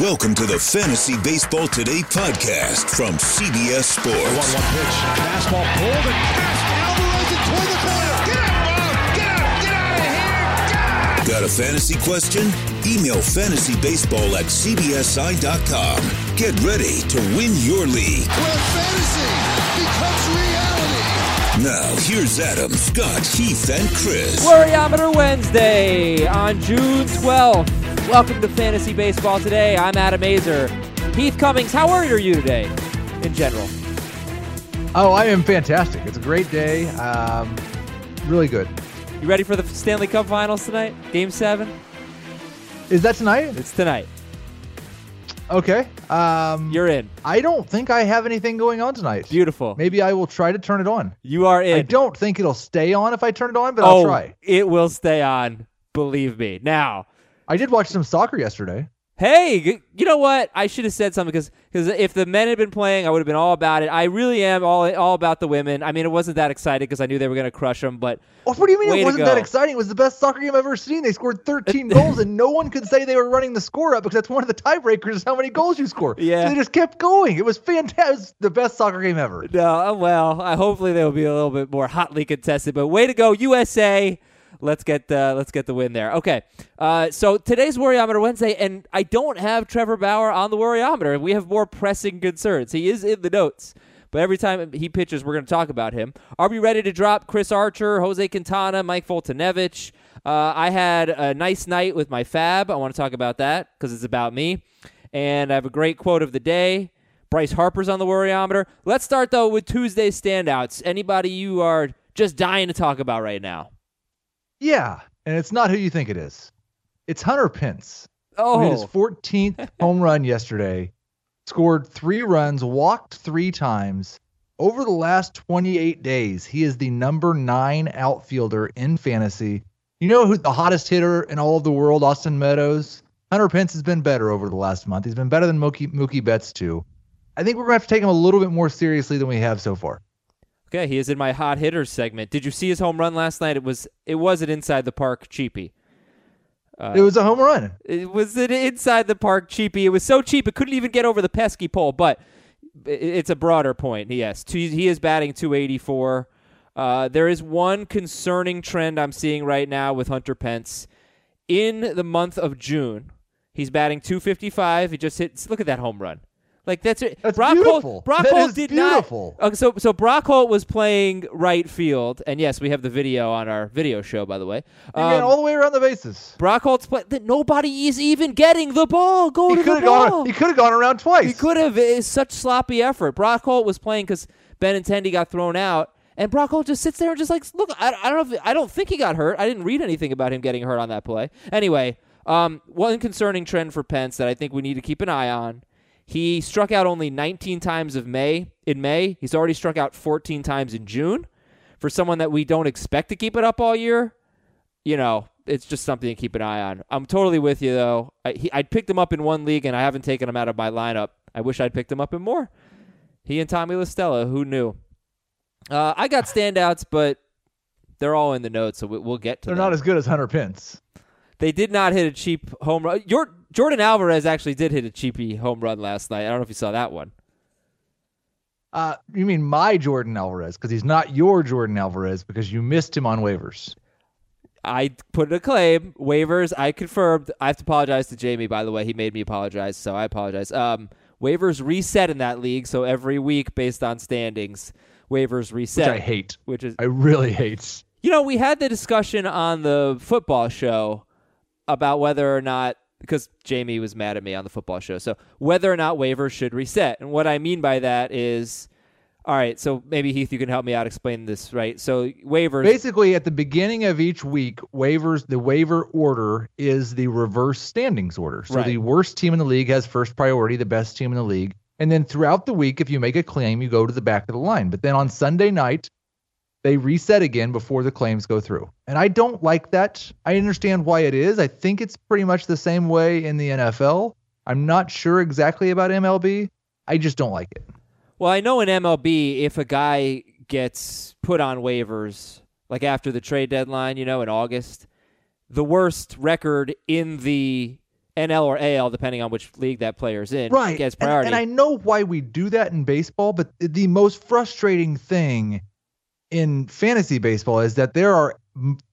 Welcome to the Fantasy Baseball Today podcast from CBS Sports. 1 1 pitch. Fastball pulled and passed. Alvarez and toward the corner. Get out, Bob! Get out! Get out of here! Get out! Got a fantasy question? Email fantasybaseball at cbsi.com. Get ready to win your league. Where fantasy becomes reality. Now, here's Adam, Scott, Heath, and Chris. Worryometer Wednesday on June 12th. Welcome to Fantasy Baseball today. I'm Adam Aizer. Heath Cummings, how worried are you today in general? Oh, I am fantastic. It's a great day. Um, really good. You ready for the Stanley Cup Finals tonight? Game seven? Is that tonight? It's tonight. Okay. Um, You're in. I don't think I have anything going on tonight. Beautiful. Maybe I will try to turn it on. You are in. I don't think it'll stay on if I turn it on, but oh, I'll try. It will stay on. Believe me. Now, I did watch some soccer yesterday. Hey, you know what? I should have said something because because if the men had been playing, I would have been all about it. I really am all all about the women. I mean, it wasn't that exciting because I knew they were going to crush them, but Oh, what do you mean it wasn't that exciting? It was the best soccer game I've ever seen. They scored 13 goals, and no one could say they were running the score up because that's one of the tiebreakers is how many goals you score. Yeah. So they just kept going. It was fantastic. It was the best soccer game ever. no. uh, Well, I, hopefully they will be a little bit more hotly contested. But way to go, USA! Let's get uh, let's get the win there. Okay, uh, so today's Worryometer Wednesday, and I don't have Trevor Bauer on the Worryometer. We have more pressing concerns. He is in the notes. But every time he pitches, we're going to talk about him. Are we ready to drop Chris Archer, Jose Quintana, Mike Foltynewicz? Uh, I had a nice night with my FAAB. I want to talk about that because it's about me. And I have a great quote of the day. Bryce Harper's on the worryometer. Let's start, though, with Tuesday's standouts. Anybody you are just dying to talk about right now? Yeah, and it's not who you think it is. It's Hunter Pence. Oh, hit his 14th home run yesterday, scored three runs, walked three times. Over the last 28 days, he is the number nine outfielder in fantasy. You know who the hottest hitter in all of the world, Austin Meadows? Hunter Pence has been better over the last month. He's been better than Mookie, Mookie Betts, too. I think we're going to have to take him a little bit more seriously than we have so far. Okay. He is in my hot hitters segment. Did you see his home run last night? It was it was an inside the park cheapie. Uh, it was a home run. It was an inside the park cheapie. It was so cheap it couldn't even get over the pesky pole. But it's a broader point. Yes, he is batting 284. Uh, there is one concerning trend I'm seeing right now with Hunter Pence. In the month of June, he's batting 255. He just hit. Look at that home run. Like that's it. That's Brock beautiful. Holt, Brock That Holt did beautiful. not. Okay, so so Brock Holt was playing right field, and yes, we have the video on our video show, by the way. He ran Um, all the way around the bases. Brock Holt's play that nobody is even getting the ball. Go He to could the have ball. gone. He could have gone around twice. He could have. It's such sloppy effort. Brock Holt was playing because Benintendi got thrown out, and Brock Holt just sits there and just like, look, I, I don't know. If, I don't think he got hurt. I didn't read anything about him getting hurt on that play. Anyway, um, one concerning trend for Pence that I think we need to keep an eye on. He struck out only 19 times of May in May. He's already struck out 14 times in June. For someone that we don't expect to keep it up all year, you know, it's just something to keep an eye on. I'm totally with you though. I, he, I picked him up in one league and I haven't taken him out of my lineup. I wish I'd picked him up in more. He and Tommy La Stella, who knew? Uh, I got standouts, but they're all in the notes, so we, we'll get to them. They're them. not as good as Hunter Pence. They did not hit a cheap home run. Your Yordan Alvarez actually did hit a cheapy home run last night. I don't know if you saw that one. Uh, you mean my Yordan Alvarez? Because he's not your Yordan Alvarez because you missed him on waivers. I put a claim waivers. I confirmed. I have to apologize to Jamie. By the way, he made me apologize, so I apologize. Um, waivers reset in that league, so every week based on standings, waivers reset. Which. I hate. Which is I really hate. You know, we had the discussion on the football show about whether or not because Jamie was mad at me on the football show. So whether or not waivers should reset. And what I mean by that is all right, so maybe Heath you can help me out explain this, right? So waivers Basically, at the beginning of each week, waivers, the waiver order is the reverse standings order. So Right. the worst team in the league has first priority, the best team in the league. And then throughout the week, if you make a claim, you go to the back of the line. But then on Sunday night, they reset again before the claims go through. And I don't like that. I understand why it is. I think it's pretty much the same way in the NFL. I'm not sure exactly about MLB. I just don't like it. Well, I know in MLB, if a guy gets put on waivers, like after the trade deadline, you know, in August, the worst record in the NL or AL, depending on which league that player's in, right gets And- priority. And, I know why we do that in baseball, but the most frustrating thing in fantasy baseball is that there are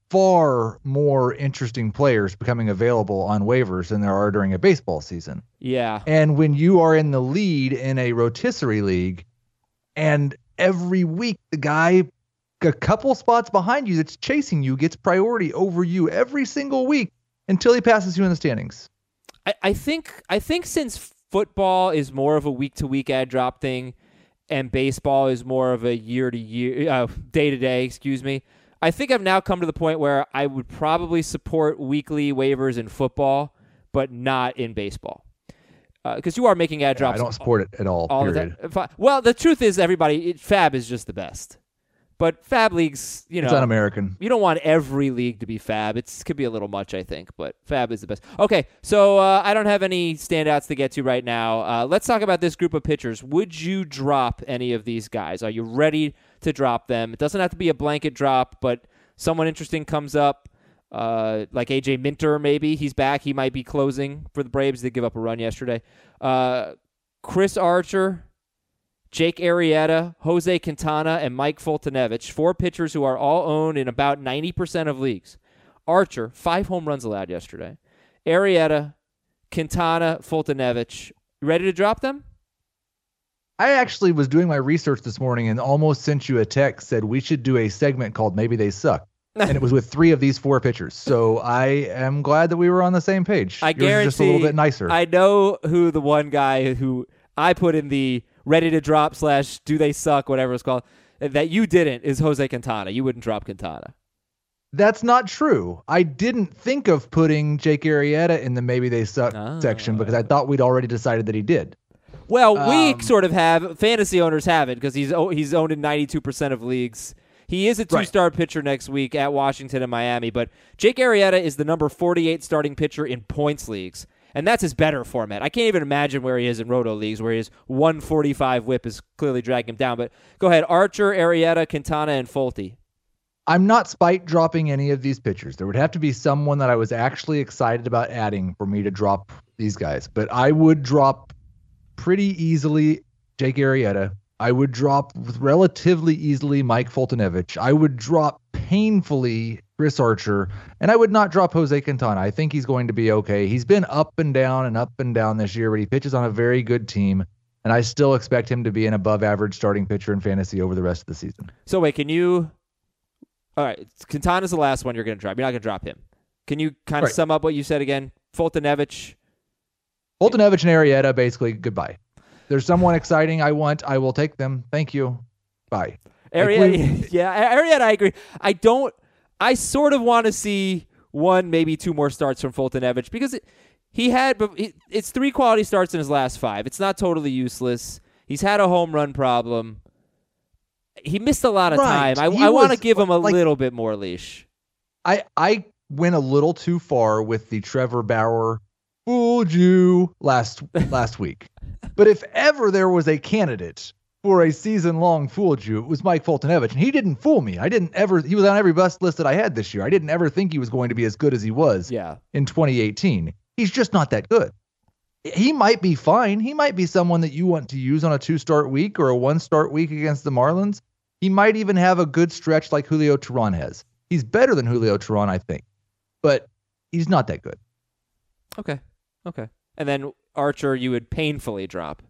far more interesting players becoming available on waivers than there are during a baseball season. yeah, And when you are in the lead in a rotisserie league, and every week the guy a couple spots behind you that's chasing you gets priority over you every single week until he passes you in the standings. I, I think I think since football is more of a week to week add drop thing, and baseball is more of a year to year, uh, day to day. Excuse me. I think I've now come to the point where I would probably support weekly waivers in football, but not in baseball, uh, because you are making add drops. I don't support it at all. all the period. time. Well, the truth is, everybody it, FAAB is just the best, but FAAB leagues, you know, It's un-American. you don't want every league to be FAAB. It's could be a little much, I think, but FAAB is the best. Okay, so uh, I don't have any standouts to get to right now. Uh, let's talk about this group of pitchers. Would you drop any of these guys? Are you ready to drop them? It doesn't have to be a blanket drop, but someone interesting comes up, uh, like AJ Minter. Maybe he's back. He might be closing for the Braves. They give up a run yesterday. Uh, Chris Archer. Jake Arrieta, Jose Quintana, and Mike Foltynewicz, four pitchers who are all owned in about 90% of leagues. Archer, five home runs allowed yesterday. Arrieta, Quintana, Foltynewicz. Ready to drop them? I actually was doing my research this morning and almost sent you a text said we should do a segment called Maybe They Suck. and it was with three of these four pitchers. So I am glad that we were on the same page. I Yours guarantee just a little bit nicer. I know who the one guy who I put in the ready to drop slash do they suck, whatever it's called, that you didn't is Jose Quintana. You wouldn't drop Quintana. That's not true. I didn't think of putting Jake Arrieta in the Maybe They Suck Ah. section because I thought we'd already decided that he did. Well, we Um, sort of have fantasy owners have it because he's he's owned in ninety two percent of leagues. He is a two star pitcher next week at Washington and Miami, but Jake Arrieta is the number forty eight starting pitcher in points leagues, and that's his better format. I can't even imagine where he is in roto leagues, where his one forty five whip is clearly dragging him down. But go ahead, Archer, Arrieta, Quintana, and Folty. I'm not spite dropping any of these pitchers. There would have to be someone that I was actually excited about adding for me to drop these guys. But I would drop pretty easily Jake Arrieta. I would drop relatively easily Mike Foltynewicz. I would drop painfully Chris Archer. And I would not drop Jose Quintana. I think he's going to be okay. He's been up and down and up and down this year, but he pitches on a very good team. And I still expect him to be an above average starting pitcher in fantasy over the rest of the season. So wait, can you? All right, Quintana's the last one you're going to drop. You're not going to drop him. Can you kind of Right. sum up what you said again? Foltynewicz. Foltynewicz and Arrieta, basically, goodbye. There's someone exciting I want. I will take them. Thank you. Bye. Like, Arrieta, yeah, Arrieta, I agree. I don't. I sort of want to see one, maybe two more starts from Foltynewicz because it, he had. It's three quality starts in his last five. It's not totally useless. He's had a home run problem. He missed a lot of Right. time. I, I want to give him a like- little bit more leash. I I went a little too far with the Trevor Bauer fooled you last last week. But if ever there was a candidate for a season long fooled you, it was Mike Foltynewicz, and he didn't fool me. I didn't ever. He was on every bust list that I had this year. I didn't ever think he was going to be as good as he was. Yeah. in 2018. He's just not that good. He might be fine. He might be someone that you want to use on a two start week or a one start week against the Marlins. He might even have a good stretch like Julio Teheran has. He's better than Julio Teheran, I think, but he's not that good. Okay. Okay. And then Archer, you would painfully drop.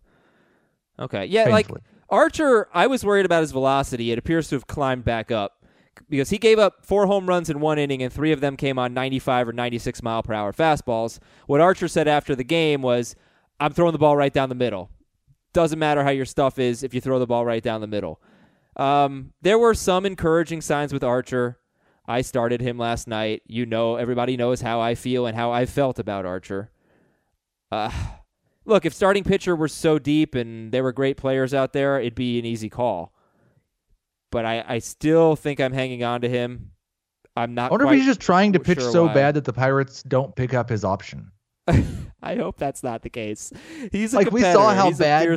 Okay. Yeah, like Painfully. Archer, I was worried about his velocity. It appears to have climbed back up because he gave up four home runs in one inning, and three of them came on 95 or 96 mile per hour fastballs. What Archer said after the game was, I'm throwing the ball right down the middle. Doesn't matter how your stuff is if you throw the ball right down the middle. Um, there were some encouraging signs with Archer. I started him last night. You know, everybody knows how I feel and how I felt about Archer. Uh, look, if starting pitcher were so deep and there were great players out there, it'd be an easy call. But I, I still think I'm hanging on to him. I'm not. I wonder if he's just trying to pitch sure so why. bad that the Pirates don't pick up his option. I hope that's not the case. He's a Like we saw how He's bad,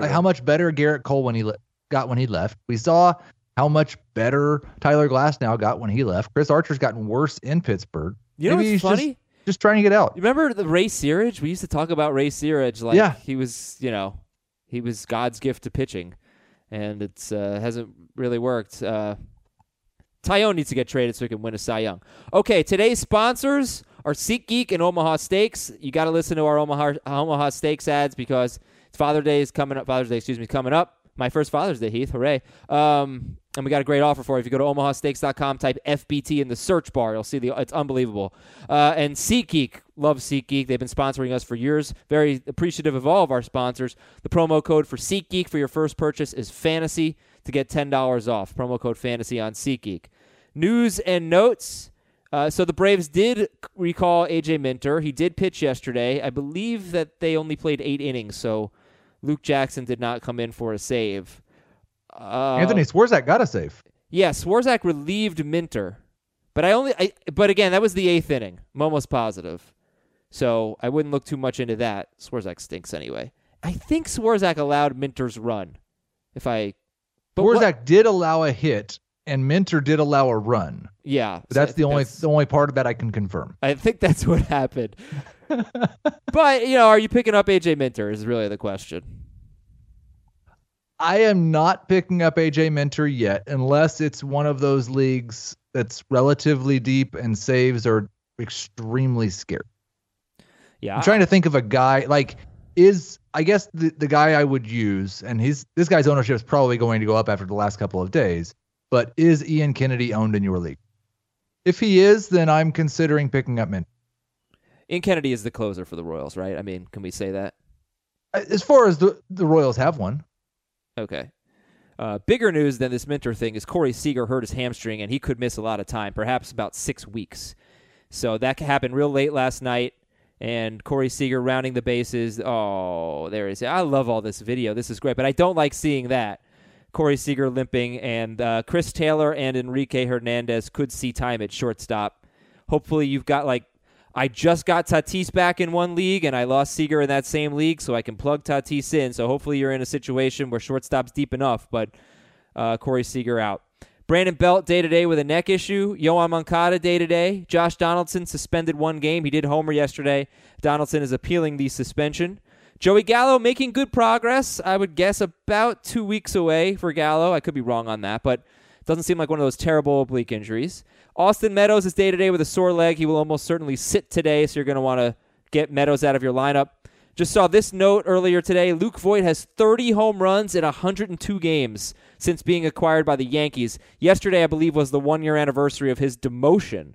like how much better Gerrit Cole when he le- got when he left. We saw how much better Tyler Glasnow got when he left. Chris Archer's gotten worse in Pittsburgh. you know Maybe what's he's just- funny? Just trying to get out. You remember the Ray Searage? We used to talk about Ray Searage like Yeah. he was, you know, he was God's gift to pitching, and it's uh, hasn't really worked. Uh, Taillon needs to get traded so he can win a Cy Young. Okay, today's sponsors are SeatGeek and Omaha Steaks. You got to listen to our Omaha Omaha Steaks ads because Father's Day is coming up. Father's Day, excuse me, coming up. My first Father's Day, Heath. Hooray! Um, and we got a great offer for you. If you go to omahasteaks.com, type FBT in the search bar, you'll see the. It's unbelievable. Uh, and SeatGeek, love SeatGeek. They've been sponsoring us for years. Very appreciative of all of our sponsors. The promo code for SeatGeek for your first purchase is Fantasy to get ten dollars off. Promo code Fantasy on SeatGeek. News and notes. Uh, so the Braves did recall AJ Minter. He did pitch yesterday. I believe that they only played eight innings, so Luke Jackson did not come in for a save. Uh, Anthony Swarzak got a save. yeah, Swarzak relieved Minter, but I only. I, but again, that was the eighth inning. I'm almost positive, so I wouldn't look too much into that. Swarzak stinks anyway. I think Swarzak allowed Minter's run. If I, but what- Swarzak did allow a hit, and Minter did allow a run. yeah, that's the only that's- the only part of that I can confirm. I think that's what happened. but you know, are you picking up AJ Minter? Is really the question. I am not picking up AJ Minter yet, unless it's one of those leagues that's relatively deep and saves are extremely scarce. Yeah, I'm trying to think of a guy like is I guess the, the guy I would use, and his this guy's ownership is probably going to go up after the last couple of days. But is Ian Kennedy owned in your league? If he is, then I'm considering picking up Minter. Ian Kennedy is the closer for the Royals, right? I mean, can we say that? Uh, as far as the the Royals have one, Okay. Uh, bigger news than this Minter thing is Corey Seager hurt his hamstring and he could miss a lot of time, perhaps about six weeks. So that happened real late last night. And Corey Seager rounding the bases. Oh, there he is. I love all this video. This is great, but I don't like seeing that. Corey Seager limping, and uh, Chris Taylor and Enrique Hernandez could see time at shortstop. Hopefully, you've got like I just got Tatis back in one league, and I lost Seager in that same league, so I can plug Tatis in. So hopefully, you're in a situation where shortstop's deep enough, but uh, Corey Seager out. Brandon Belt day to day with a neck issue. Yoan Moncada day to day. Josh Donaldson suspended one game. He did homer yesterday. Donaldson is appealing the suspension. Joey Gallo making good progress. I would guess about two weeks away for Gallo. I could be wrong on that, but doesn't seem like one of those terrible oblique injuries. Austin Meadows is day to day with a sore leg. He will almost certainly sit today, so you're going to want to get Meadows out of your lineup. Just saw this note earlier today. Luke Voit has 30 home runs in 102 games since being acquired by the Yankees. Yesterday, I believe, was the one year anniversary of his demotion.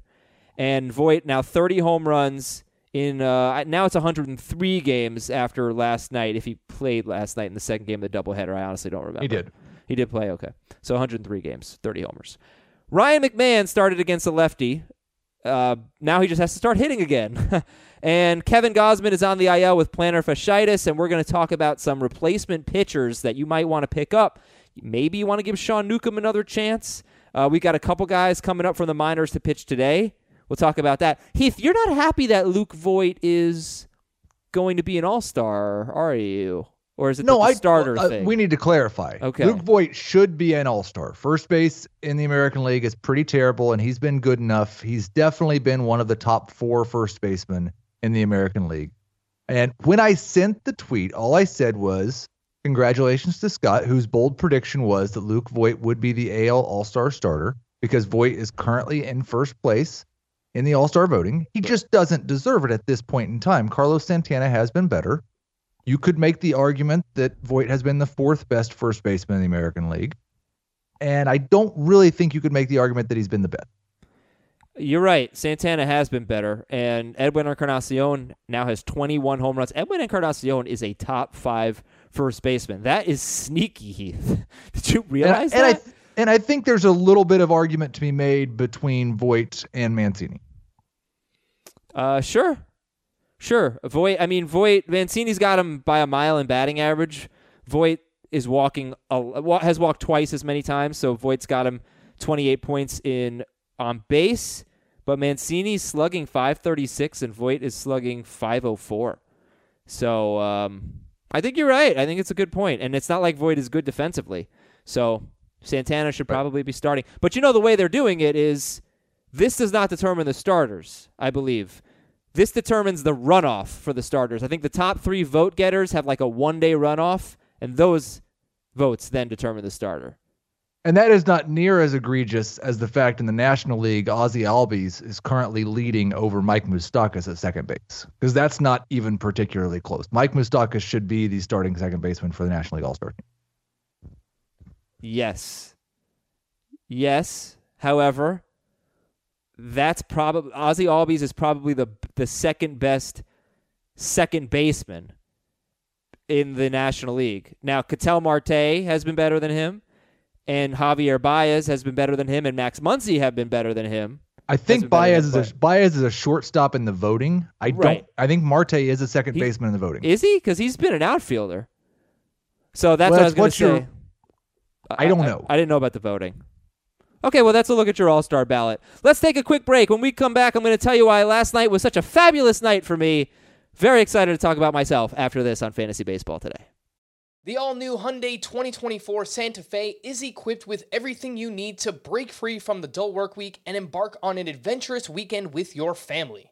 And Voit now 30 home runs in uh, now it's 103 games after last night. If he played last night in the second game of the doubleheader, I honestly don't remember. he did. He did play. Okay, so 103 games, 30 homers. Ryan McMahon started against a lefty. Uh, now he just has to start hitting again. and Kevin Gausman is on the IL with plantar fasciitis, and we're going to talk about some replacement pitchers that you might want to pick up. Maybe you want to give Sean Newcomb another chance. Uh, we got a couple guys coming up from the minors to pitch today. We'll talk about that. Heath, you're not happy that Luke Voit is going to be an All Star, are you? Or is it No, the I starter uh, thing? We need to clarify. Okay. Luke Voit should be an all-star. First base in the American League is pretty terrible, and he's been good enough. He's definitely been one of the top four first basemen in the American League. And when I sent the tweet, all I said was, "Congratulations to Scott, whose bold prediction was that Luke Voit would be the AL All-Star starter because Voit is currently in first place." In the All Star voting, he just doesn't deserve it at this point in time. Carlos Santana has been better. You could make the argument that Voit has been the fourth best first baseman in the American League. And I don't really think you could make the argument that he's been the best. You're right. Santana has been better, and Edwin Encarnacion now has 21 home runs. Edwin Encarnacion is a top five first baseman. That is sneaky, Heath. Did you realize and I that? and I think there's a little bit of argument to be made between Voit and Mancini. uh, sure, sure. Voit. I mean, Voit. Mancini's got him by a mile in batting average. Voit is walking. A, has walked twice as many times, so Voit's got him 28 points in on base. But Mancini's slugging 536 and Voit is slugging 504. So um, I think you're right. I think it's a good point, and it's not like Voit is good defensively. So Santana should probably be starting. But you know the way they're doing it is this does not determine the starters. I believe this determines the runoff for the starters. I think the top three vote getters have like a one day runoff, and those votes then determine the starter. And that is not near as egregious as the fact in the National League, Ozzie Albies is currently leading over Mike Moustakas at second base because that's not even particularly close. Mike Moustakas should be the starting second baseman for the National League All Star team. Yes. Yes. However, that's probably Ozzie Albies is probably the the second best second baseman in the National League. Now, Ketel Marte has been better than him and Javier Baez has been better than him, and Max Muncy have been better than him. I think Baez is a Baez is a shortstop in the voting. I right. don't. I think Marte is a second he, baseman in the voting. Is he? Because he's been an outfielder. So that's well, what I was going to say. I don't know. I, I didn't know about the voting. Okay, well, that's a look at your All Star ballot. Let's take a quick break. When we come back, I'm going to tell you why last night was such a fabulous night for me. Very excited to talk about myself after this on Fantasy Baseball today. The all new Hyundai 2024 Santa Fe is equipped with everything you need to break free from the dull work week and embark on an adventurous weekend with your family.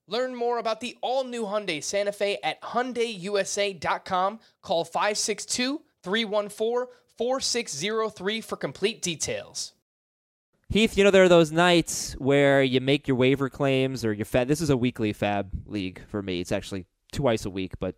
Learn more about the all-new Hyundai Santa Fe at hyundaiusa.com. Call 562-314-4603 for complete details. Heath, you know there are those nights where you make your waiver claims or your FAAB. This is a weekly FAAB league for me. It's actually twice a week, but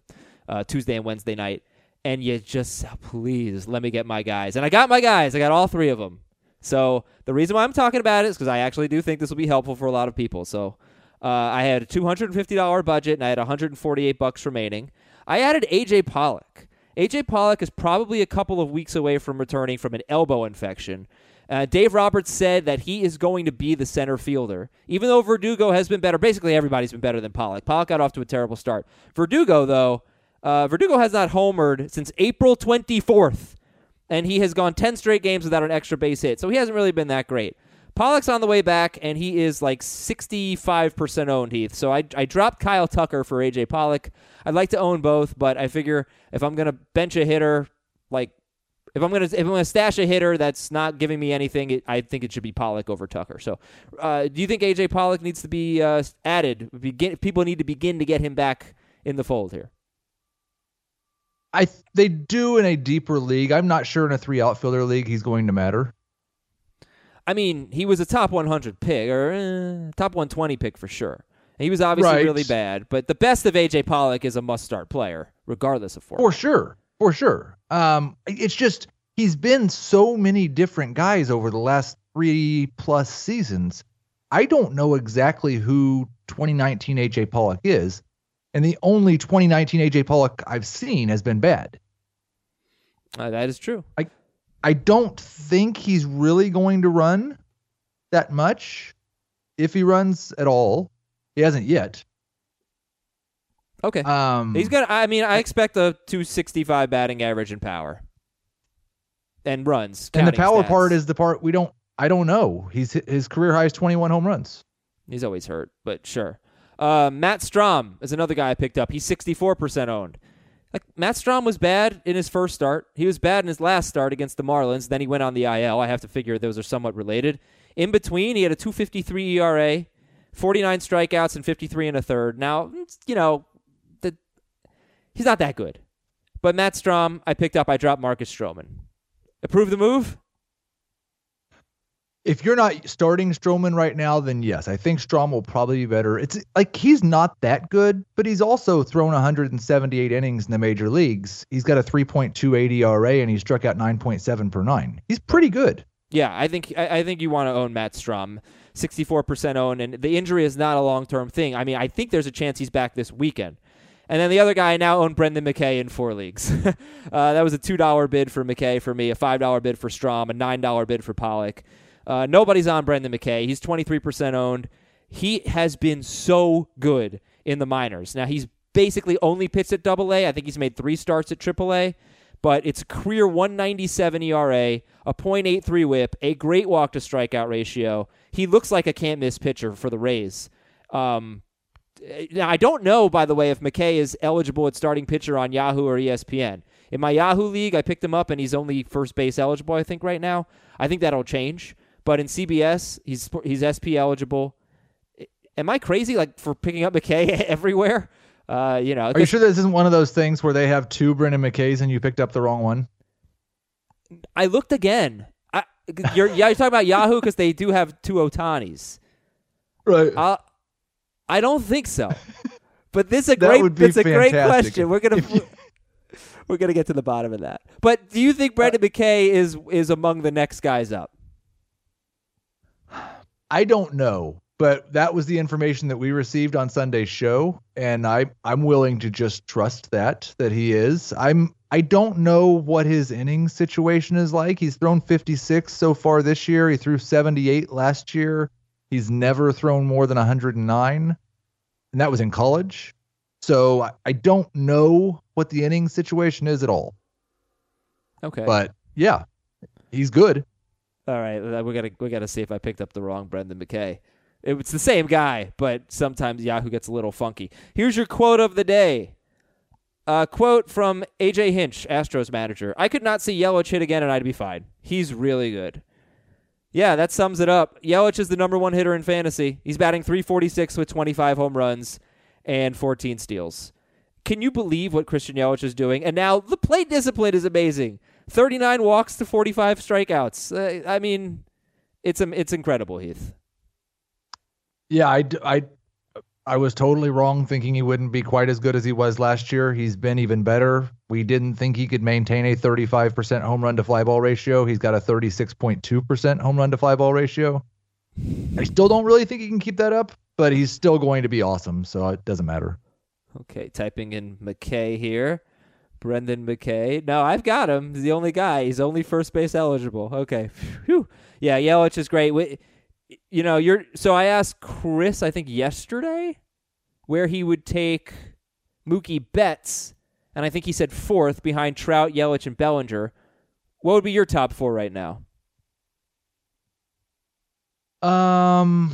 uh, Tuesday and Wednesday night, and you just please let me get my guys. And I got my guys. I got all three of them. So the reason why I'm talking about it is because I actually do think this will be helpful for a lot of people. So uh, I had a $250 budget and I had 148 bucks remaining. I added AJ Pollock. AJ Pollock is probably a couple of weeks away from returning from an elbow infection. Uh, Dave Roberts said that he is going to be the center fielder, even though Verdugo has been better. Basically, everybody's been better than Pollock. Pollock got off to a terrible start. Verdugo, though, uh, Verdugo has not homered since April 24th, and he has gone 10 straight games without an extra base hit, so he hasn't really been that great. Pollock's on the way back, and he is like 65% owned, Heath. So I, I dropped Kyle Tucker for AJ Pollock. I'd like to own both, but I figure if I'm going to bench a hitter, like if I'm gonna if I'm gonna stash a hitter that's not giving me anything, it, I think it should be Pollock over Tucker. So, uh, do you think AJ Pollock needs to be uh, added? Begin, people need to begin to get him back in the fold here. I they do in a deeper league. I'm not sure in a three outfielder league he's going to matter. I mean, he was a top 100 pick or uh, top 120 pick for sure. He was obviously right. really bad, but the best of AJ Pollock is a must-start player, regardless of form. For sure, for sure. Um, it's just he's been so many different guys over the last three plus seasons. I don't know exactly who 2019 AJ Pollock is, and the only 2019 AJ Pollock I've seen has been bad. Uh, that is true. I I don't think he's really going to run that much if he runs at all. He hasn't yet. Okay. Um, he's gonna. I mean, I expect a 265 batting average in power and runs. And the power stats. part is the part we don't. I don't know. He's his career high is 21 home runs. He's always hurt, but sure. Uh, Matt Strahm is another guy I picked up. He's 64% owned. Like Matt Strahm was bad in his first start. He was bad in his last start against the Marlins. Then he went on the IL. I have to figure those are somewhat related. In between, he had a 253 ERA, 49 strikeouts, and 53 and a third. Now, you know, the, he's not that good. But Matt Strahm, I picked up. I dropped Marcus Stroman. Approve the move? If you're not starting Stroman right now, then yes, I think Strahm will probably be better. It's like he's not that good, but he's also thrown 178 innings in the major leagues. He's got a 3.28 ERA and he struck out 9.7 per nine. He's pretty good. Yeah, I think I, I think you want to own Matt Strahm. 64% own, and the injury is not a long term thing. I mean, I think there's a chance he's back this weekend. And then the other guy I now own Brendan McKay in four leagues. uh, that was a $2 bid for McKay for me, a $5 bid for Strahm, a $9 bid for Pollock. Uh, nobody's on Brendan McKay. He's 23% owned. He has been so good in the minors. Now, he's basically only pitched at Double A. I think he's made three starts at Triple A, but it's a career 197 ERA, a .83 WHIP, a great walk to strikeout ratio. He looks like a can't miss pitcher for the Rays. Um, now I don't know, by the way, if McKay is eligible at starting pitcher on Yahoo or ESPN. In my Yahoo league, I picked him up and he's only first base eligible. I think right now. I think that'll change. But in CBS, he's he's SP eligible. Am I crazy like for picking up McKay everywhere? Uh, you know, Are you sure this isn't one of those things where they have two Brendan McKays and you picked up the wrong one? I looked again. I, you're, yeah, you're talking about Yahoo because they do have two Ohtanis. Right. Uh, I don't think so. But this is a great. It's a great question. We're gonna you- we're gonna get to the bottom of that. But do you think Brendan McKay is is among the next guys up? I don't know, but that was the information that we received on Sunday's show, and I I'm willing to just trust that that he is. I'm I don't know what his inning situation is like. He's thrown 56 so far this year. He threw 78 last year. He's never thrown more than 109, and that was in college. So I, I don't know what the inning situation is at all. Okay. But yeah, he's good. All right, uh, we gotta we gotta see if I picked up the wrong Brendan McKay. It's the same guy, but sometimes Yahoo gets a little funky. Here's your quote of the day. A quote from AJ Hinch, Astros manager. I could not see Yelich hit again and I'd be fine. He's really good. Yeah, that sums it up. Yelich is the number one hitter in fantasy. He's batting 346 with 25 home runs and 14 steals. Can you believe what Christian Yelich is doing? And now the plate discipline is amazing. 39 walks to 45 strikeouts. Uh, I mean, it's um, it's incredible, Heath. Yeah, I, I, I was totally wrong thinking he wouldn't be quite as good as he was last year. He's been even better. We didn't think he could maintain a 35% home run to fly ball ratio. He's got a 36.2% home run to fly ball ratio. I still don't really think he can keep that up, but he's still going to be awesome, so it doesn't matter. Okay, typing in McKay here. Brendan McKay. No, I've got him. He's the only guy. He's only first base eligible. Okay. Phew. Yeah, Yelich is great. We, you know, you're so I asked Chris, I think yesterday, where he would take Mookie Betts, and I think he said fourth behind Trout, Yelich, and Bellinger. What would be your top four right now? Um,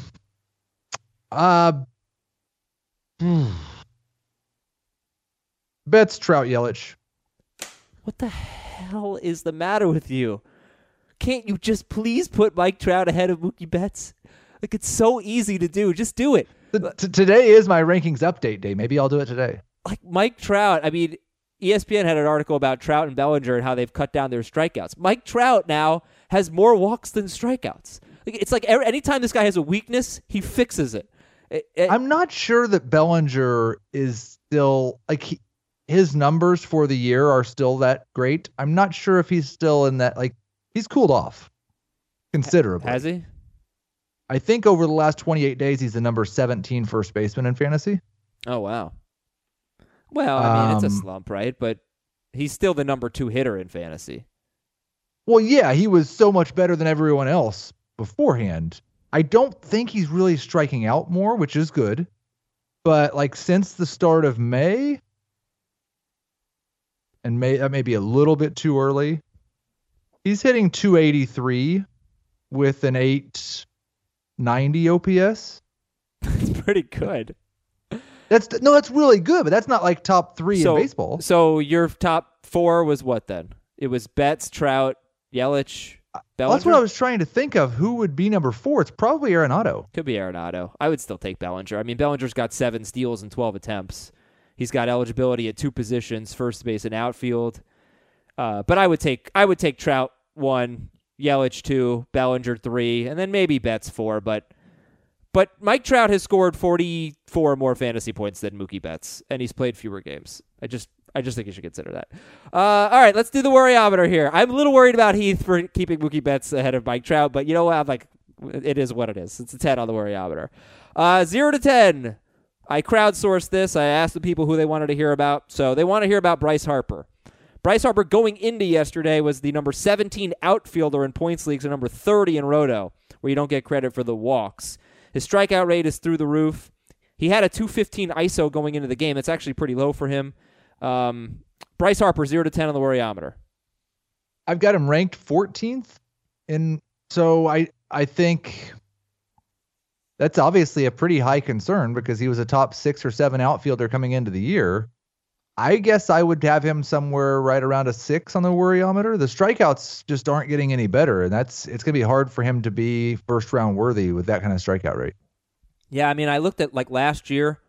uh, Betts, Trout, Yelich. What the hell is the matter with you? Can't you just please put Mike Trout ahead of Mookie Betts? Like it's so easy to do. Just do it. T- today is my rankings update day. Maybe I'll do it today. Like Mike Trout, I mean, ESPN had an article about Trout and Bellinger and how they've cut down their strikeouts. Mike Trout now has more walks than strikeouts. Like, it's like every, anytime this guy has a weakness, he fixes it. It- it- I'm not sure that Bellinger is still like he, his numbers for the year are still that great. I'm not sure if he's still in that like he's cooled off considerably. has he? I think over the last 28 days he's the number 17 first baseman in fantasy. Oh wow. Well, I mean, it's a Um, slump, right? But he's still the number two hitter in fantasy. Well, yeah, he was so much better than everyone else beforehand. I don't think he's really striking out more, which is good. But like since the start of May, and May that may be a little bit too early. He's hitting 283 with an 890 OPS. That's pretty good. That's no, that's really good, but that's not like top three so, in baseball. So your top four was what then? It was Betts, Trout, Yelich, Well, Bellinger. that's what I was trying to think of. Who would be number four? It's probably Arenado. Could be Arenado. I would still take Bellinger. I mean, Bellinger's got seven steals and 12 attempts. He's got eligibility at two positions, first base and outfield. Uh, but I would take I would take Trout one, Yelich two, Bellinger three, and then maybe Betts four. But but Mike Trout has scored 44 more fantasy points than Mookie Betts, and he's played fewer games. I just I just think you should consider that. Uh, all right, let's do the worryometer here. I'm a little worried about Heath for keeping Mookie Betts ahead of Mike Trout, but you know what? I'm like, it is what it is. It's a 10 on the worryometer. Uh, zero to 10. I crowdsourced this. I asked the people who they wanted to hear about. So they want to hear about Bryce Harper. Bryce Harper going into yesterday was the number 17 outfielder in points leagues and number 30 in Roto, where you don't get credit for the walks. His strikeout rate is through the roof. He had a 215 ISO going into the game. It's actually pretty low for him. Um, Bryce Harper, 0 to 10 on the worryometer. I've got him ranked 14th. And so I I think that's obviously a pretty high concern because he was a top six or seven outfielder coming into the year. I guess I would have him somewhere right around a six on the worryometer. The strikeouts just aren't getting any better, and that's it's gonna be hard for him to be first round worthy with that kind of strikeout rate. Yeah, I mean, I looked at like last year,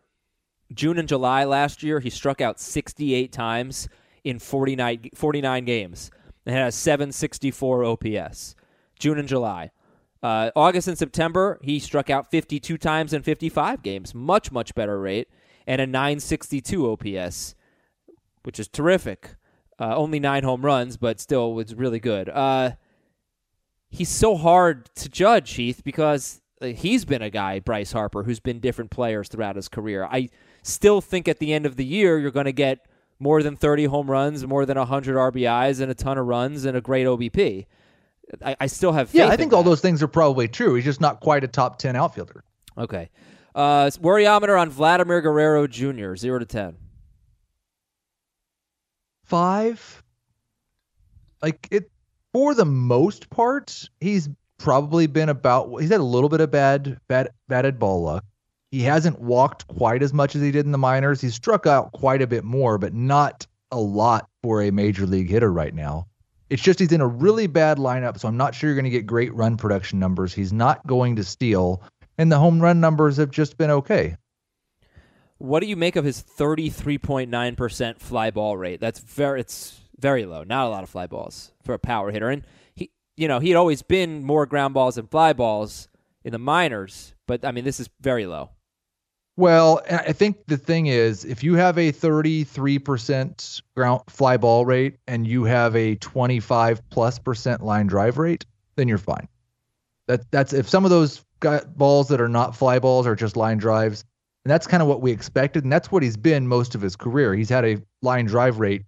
June and July last year, he struck out 68 times in 49, 49 games and had a 764 OPS. June and July. Uh, August and September, he struck out 52 times in 55 games. Much, much better rate. And a 962 OPS, which is terrific. Uh, only nine home runs, but still was really good. Uh, he's so hard to judge, Heath, because he's been a guy, Bryce Harper, who's been different players throughout his career. I still think at the end of the year, you're going to get more than 30 home runs, more than 100 RBIs, and a ton of runs, and a great OBP. I, I still have Yeah, I think all those things are probably true. He's just not quite a top 10 outfielder. Okay. Uh, worryometer on Vladimir Guerrero Jr., 0 to 10. Five. Like it, for the most part, he's probably been about, he's had a little bit of bad, bad, batted ball luck. He hasn't walked quite as much as he did in the minors. He's struck out quite a bit more, but not a lot for a major league hitter right now. It's just he's in a really bad lineup, so I'm not sure you're going to get great run production numbers. He's not going to steal, and the home run numbers have just been okay. What do you make of his 33.9% fly ball rate? That's very it's very low. Not a lot of fly balls for a power hitter. And he you know, he had always been more ground balls and fly balls in the minors, but I mean this is very low. Well, I think the thing is, if you have a 33% ground fly ball rate and you have a 25 plus percent line drive rate, then you're fine. That that's if some of those balls that are not fly balls are just line drives, and that's kind of what we expected, and that's what he's been most of his career. He's had a line drive rate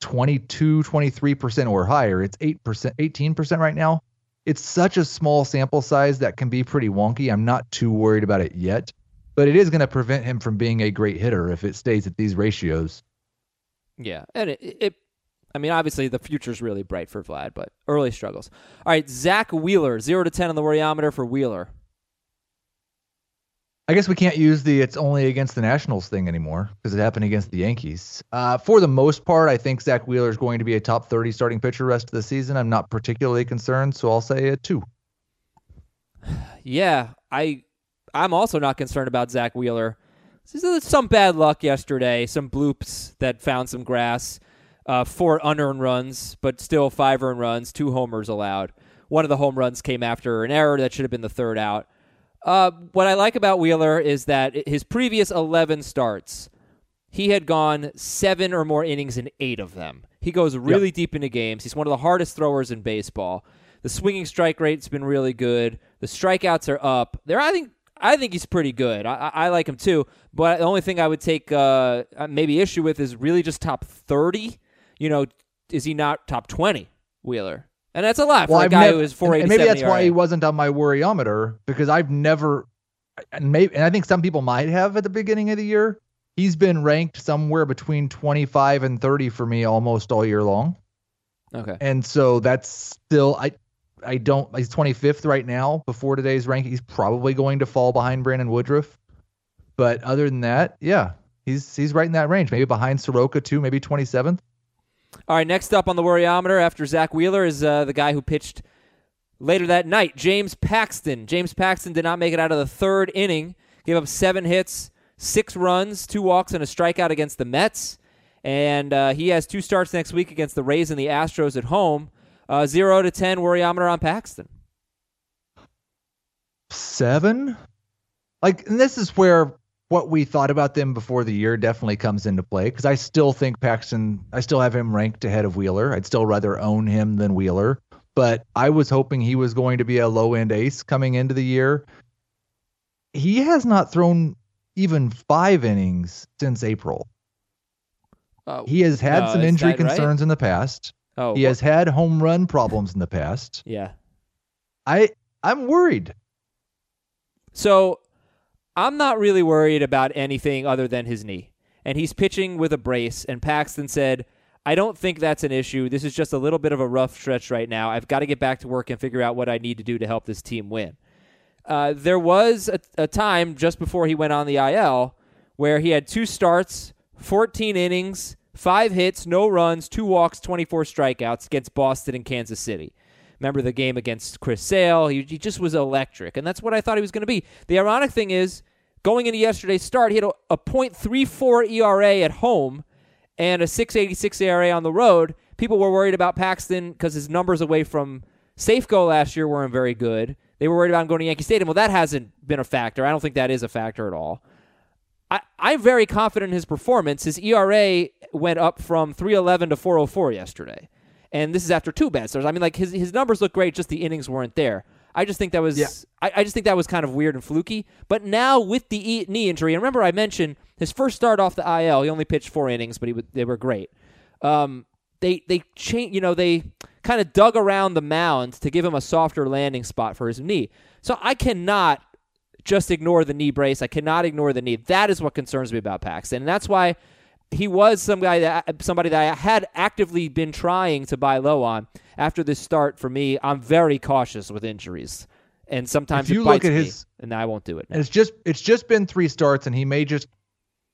22, 23% or higher. It's 8%, 18% right now. It's such a small sample size that can be pretty wonky. I'm not too worried about it yet but it is going to prevent him from being a great hitter if it stays at these ratios. Yeah, and it, it I mean, obviously the future's really bright for Vlad, but early struggles. All right, Zack Wheeler, zero to ten on the worryometer for Wheeler. I guess we can't use the "it's only against the Nationals" thing anymore because it happened against the Yankees. Uh, for the most part, I think Zack Wheeler is going to be a top 30 starting pitcher rest of the season. I'm not particularly concerned, so I'll say a two. Yeah, I I'm also not concerned about Zack Wheeler. Some bad luck yesterday, some bloops that found some grass, uh, four unearned runs, but still five earned runs, two homers allowed. One of the home runs came after an error that should have been the third out. Uh, what I like about Wheeler is that his previous 11 starts, he had gone seven or more innings in eight of them. He goes really yep. deep into games. He's one of the hardest throwers in baseball. The swinging strike rate's been really good. The strikeouts are up. There, I think I think he's pretty good. I, I like him too. But the only thing I would take uh, maybe issue with is really just top 30. You know, is he not top 20, Wheeler? And that's a lot well, for a I've guy nev- who is 487. And maybe that's why he wasn't on my worryometer because I've never, and maybe, and I think some people might have at the beginning of the year. He's been ranked somewhere between 25 and 30 for me almost all year long. Okay. And so that's still I I don't. He's 25th right now before today's ranking. He's probably going to fall behind Brandon Woodruff. But other than that, yeah, he's he's right in that range. Maybe behind Soroka too. Maybe 27th. All right. Next up on the worryometer after Zack Wheeler is uh, the guy who pitched later that night, James Paxton. James Paxton did not make it out of the third inning. Gave up seven hits, six runs, two walks, and a strikeout against the Mets. And uh, he has two starts next week against the Rays and the Astros at home. Uh, zero to ten worryometer on Paxton. Seven. Like, and this is where what we thought about them before the year definitely comes into play because I still think Paxton. I still have him ranked ahead of Wheeler. I'd still rather own him than Wheeler. But I was hoping he was going to be a low end ace coming into the year. He has not thrown even five innings since April. Uh, he has had some injury concerns right? in the past. Oh, he has had home run problems in the past. Yeah. I I'm worried. So I'm not really worried about anything other than his knee. And he's pitching with a brace. And Paxton said, I don't think that's an issue. This is just a little bit of a rough stretch right now. I've got to get back to work and figure out what I need to do to help this team win. Uh, there was a, a time just before he went on the IL where he had two starts, 14 innings, five hits, no runs, two walks, 24 strikeouts against Boston and Kansas City. Remember the game against Chris Sale? He, he just was electric, and that's what I thought he was going to be. The ironic thing is, going into yesterday's start, he had a, a .34 ERA at home and a 6.86 ERA on the road. People were worried about Paxton because his numbers away from Safeco last year weren't very good. They were worried about him going to Yankee Stadium. Well, that hasn't been a factor. I don't think that is a factor at all. I, I'm very confident in his performance. His ERA went up from 311 to 404 yesterday. And this is after two bad starts. I mean, like his his numbers look great, just the innings weren't there. I just think that was Yeah. I, I just think that was kind of weird and fluky. But now with the e- knee injury, and remember I mentioned his first start off the IL, he only pitched four innings, but he w- they were great. Um, they they change, you know, they kind of dug around the mound to give him a softer landing spot for his knee. So I cannot just ignore the knee brace. I cannot ignore the knee. That is what concerns me about Paxton, and that's why he was some guy that somebody that I had actively been trying to buy low on. After this start, for me, I'm very cautious with injuries, and sometimes If you look at his- and I won't do it. And it's just it's just been three starts, and he may just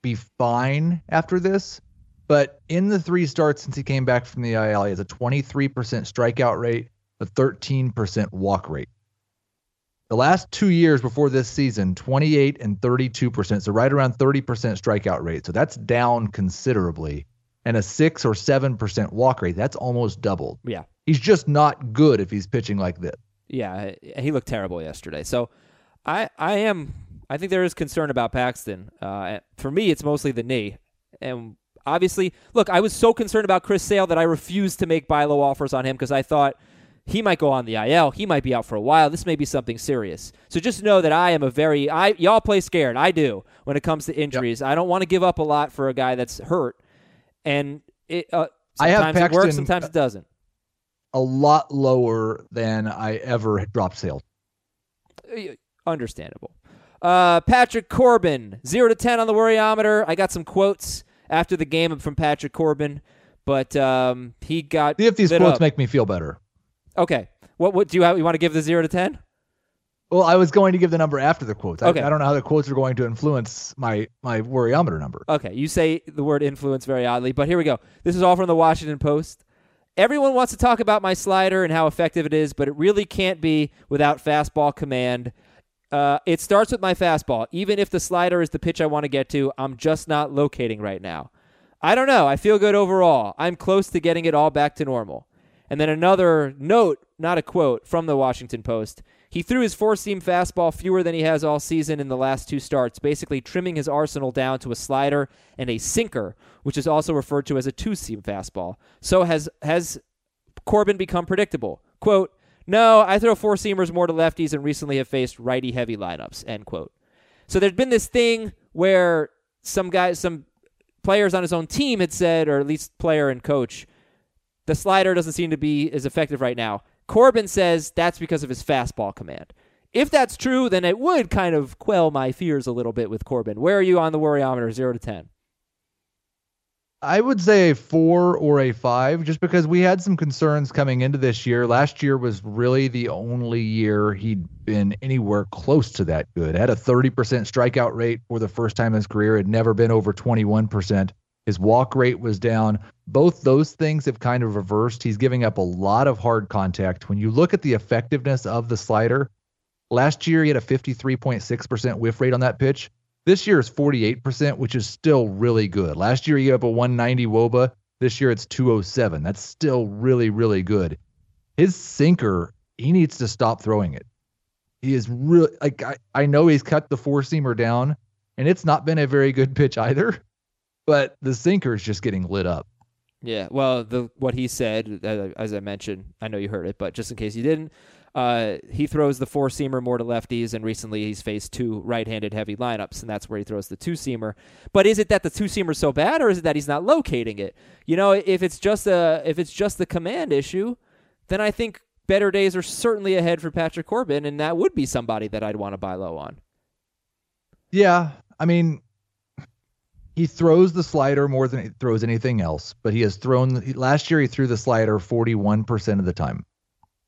be fine after this. But in the three starts since he came back from the IL, he has a 23% strikeout rate, a 13% walk rate. The last two years before this season, 28 and 32%, so right around 30% strikeout rate. So that's down considerably. And a six or 7% walk rate, that's almost doubled. Yeah. He's just not good if he's pitching like this. Yeah, he looked terrible yesterday. So I I am I think there is concern about Paxton. Uh, for me, it's mostly the knee, and obviously, look, I was so concerned about Chris Sale that I refused to make buy low offers on him because I thought he might go on the IL. He might be out for a while. This may be something serious. So just know that I am a very I y'all play scared. I do when it comes to injuries. I don't want to give up a lot for a guy that's hurt, and it uh, sometimes it works, sometimes it doesn't. A lot lower than I ever dropped sales. Uh, Understandable. Uh, Patrick Corbin, zero to ten on the worryometer. I got some quotes after the game from Patrick Corbin, but um, he got See if these quotes up. make me feel better. Okay, what what do you have? You want to give the zero to ten? Well, I was going to give the number after the quotes. I, Okay. I don't know how the quotes are going to influence my my worryometer number. Okay, you say the word influence very oddly, but here we go. This is all from the Washington Post. Everyone wants to talk about my slider and how effective it is, but it really can't be without fastball command. Uh, it starts with my fastball. Even if the slider is the pitch I want to get to, I'm just not locating right now. I don't know. I feel good overall. I'm close to getting it all back to normal. And then another note, not a quote, from the Washington Post. He threw his four seam fastball fewer than he has all season in the last two starts, basically trimming his arsenal down to a slider and a sinker, which is also referred to as a two seam fastball. So has has Corbin become predictable? Quote, no, I throw four seamers more to lefties and recently have faced righty heavy lineups, end quote. So there's been this thing where some guys, some players on his own team had said, or at least player and coach, the slider doesn't seem to be as effective right now. Corbin says that's because of his fastball command. If that's true, then it would kind of quell my fears a little bit with Corbin. Where are you on the worryometer, zero to ten? I would say a four or a five, just because we had some concerns coming into this year. Last year was really the only year he'd been anywhere close to that good. Had a 30% strikeout rate for the first time in his career. Had never been over 21%. His walk rate was down. Both those things have kind of reversed. He's giving up a lot of hard contact. When you look at the effectiveness of the slider, last year he had a 53.6% whiff rate on that pitch. This year is 48%, which is still really good. Last year he gave up a 190 wOBA. This year it's 207. That's still really, really good. His sinker, he needs to stop throwing it. He is really like I, I know he's cut the four seamer down, and it's not been a very good pitch either. But the sinker is just getting lit up. Yeah, well, the what he said, uh, as I mentioned, I know you heard it, but just in case you didn't, uh, he throws the four seamer more to lefties, and recently he's faced two right-handed heavy lineups, and that's where he throws the two seamer. But is it that the two seamer's so bad, or is it that he's not locating it? You know, if it's just a if it's just the command issue, then I think better days are certainly ahead for Patrick Corbin, and that would be somebody that I'd want to buy low on. Yeah, I mean, he throws the slider more than he throws anything else, but he has thrown last year he threw the slider 41% of the time.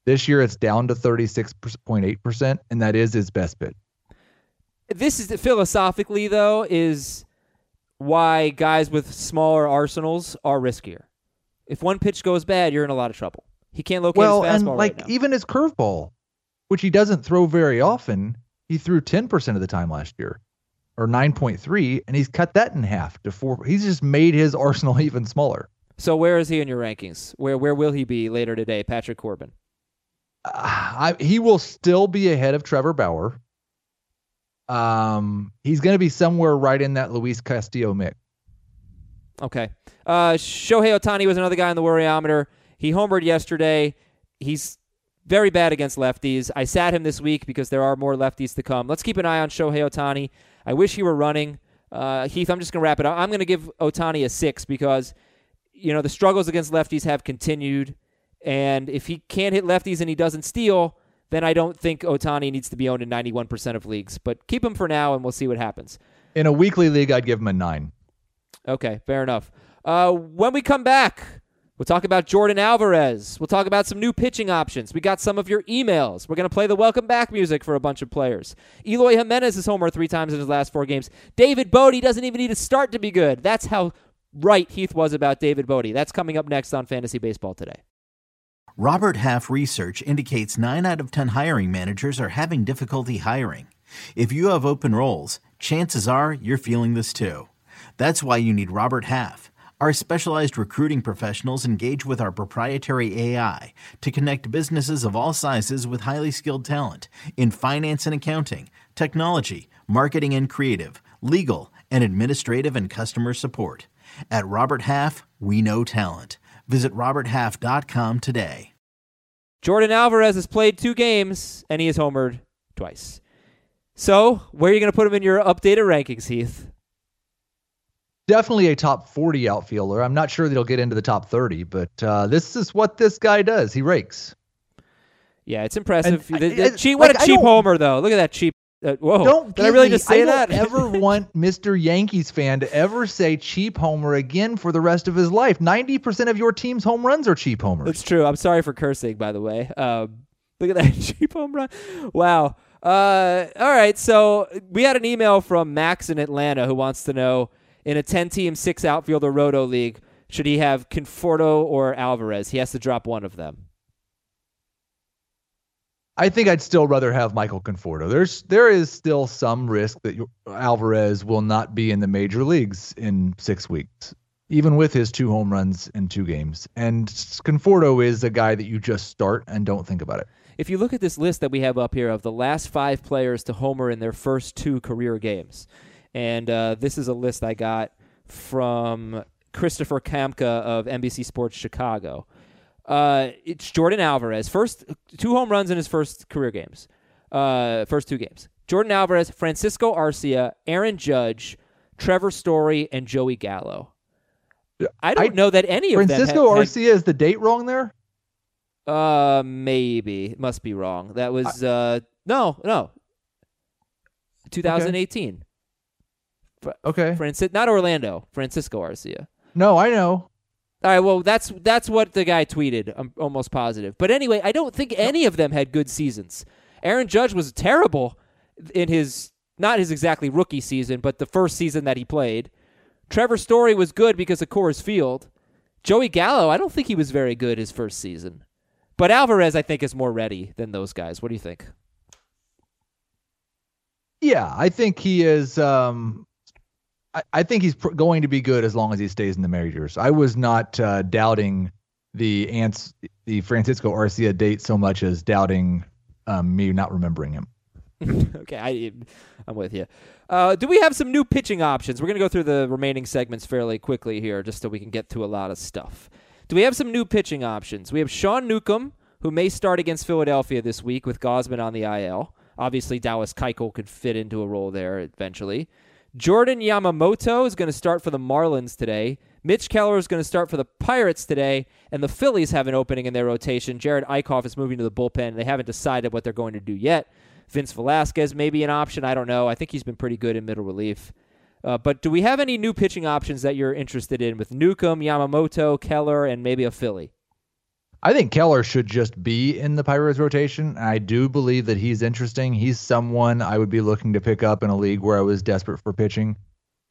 This year it's down to 36.8% and that is his best bit. This is philosophically though is why guys with smaller arsenals are riskier. If one pitch goes bad, you're in a lot of trouble. He can't locate well, his and fastball like right even his curveball, which he doesn't throw very often, he threw 10% of the time last year or 9.3 and he's cut that in half to 4 he's just made his arsenal even smaller. so where is he in your rankings? Where where will he be later today, Patrick Corbin? Uh, I, he will still be ahead of Trevor Bauer. Um, he's going to be somewhere right in that Luis Castillo mix. Okay. Uh, Shohei Ohtani was another guy on the worryometer. He homered yesterday. He's very bad against lefties. I sat him this week because there are more lefties to come. Let's keep an eye on Shohei Ohtani. I wish he were running. Uh, Heath, I'm just going to wrap it up. I'm going to give Ohtani a six because, you know, the struggles against lefties have continued. And if he can't hit lefties and he doesn't steal, then I don't think Ohtani needs to be owned in 91% of leagues. But keep him for now and we'll see what happens. In a weekly league, I'd give him a nine. Okay, fair enough. Uh, when we come back, we'll talk about Yordan Alvarez. We'll talk about some new pitching options. We got some of your emails. We're going to play the welcome back music for a bunch of players. Eloy Jimenez is homer three times in his last four games. David Bote doesn't even need to start to be good. That's how right Heath was about David Bote. That's coming up next on Fantasy Baseball today. Robert Half research indicates 9 out of 10 hiring managers are having difficulty hiring. If you have open roles, chances are you're feeling this too. That's why you need Robert Half. Our specialized recruiting professionals engage with our proprietary AI to connect businesses of all sizes with highly skilled talent in finance and accounting, technology, marketing and creative, legal, and administrative and customer support. At Robert Half, we know talent. Visit RobertHalf.com today. Yordan Alvarez has played two games and he has homered twice. So, where are you going to put him in your updated rankings, Heath? Definitely a top 40 outfielder. I'm not sure that he'll get into the top 30, but uh, this is what this guy does. He rakes. Yeah, it's impressive. And The- the I- cheap, what like, a cheap homer, though. Look at that cheap. Uh, whoa! Don't did I really me- just say I that? don't ever want Mr. Yankees fan to ever say cheap homer again for the rest of his life. 90% of your team's home runs are cheap homers. That's true. I'm sorry for cursing, by the way. Um, look at that cheap home run. Wow. Uh, all right. So we had an email from Max in Atlanta who wants to know in a 10 team, six outfielder roto league, should he have Conforto or Alvarez? He has to drop one of them. I think I'd still rather have Michael Conforto. There's there is still some risk that Alvarez will not be in the major leagues in six weeks, even with his two home runs in two games. And Conforto is a guy that you just start and don't think about it. If you look at this list that we have up here of the last five players to homer in their first two career games, and uh, this is a list I got from Christopher Kamka of NBC Sports Chicago. Uh, it's Yordan Alvarez, first two home runs in his first career games, uh, first two games. Yordan Alvarez, Francisco Arcia, Aaron Judge, Trevor Story, and Joey Gallo. I don't I- know that any of Francisco them had Arcia is the date wrong there? uh, maybe it must be wrong. That was uh, no, no, 2018. Okay. Francis, not Orlando. Francisco Arcia. No, I know. All right, well, that's that's what the guy tweeted. I'm almost positive. But anyway, I don't think any of them had good seasons. Aaron Judge was terrible in his not his exactly rookie season, but the first season that he played. Trevor Story was good because of Coors Field. Joey Gallo, I don't think he was very good his first season. But Alvarez, I think, is more ready than those guys. What do you think? Yeah, I think he is. Um, I, I think he's pr- going to be good as long as he stays in the majors. I was not uh, doubting the ants, the Francisco Arcia date so much as doubting um, me not remembering him. okay, I, I'm with you. Uh, do we have some new pitching options? We're going to go through the remaining segments fairly quickly here, just so we can get to a lot of stuff. Do we have some new pitching options? We have Sean Newcomb, who may start against Philadelphia this week with Gausman on the IL. Obviously, Dallas Keuchel could fit into a role there eventually. Jordan Yamamoto is going to start for the Marlins today. Mitch Keller is going to start for the Pirates today, and the Phillies have an opening in their rotation. Jerad Eickhoff is moving to the bullpen. They haven't decided what they're going to do yet. Vince Velasquez may be an option. I don't know. I think he's been pretty good in middle relief. Uh, but do we have any new pitching options that you're interested in with Newcomb, Yamamoto, Keller, and maybe a Philly? I think Keller should just be in the Pirates rotation. I do believe that he's interesting. He's someone I would be looking to pick up in a league where I was desperate for pitching.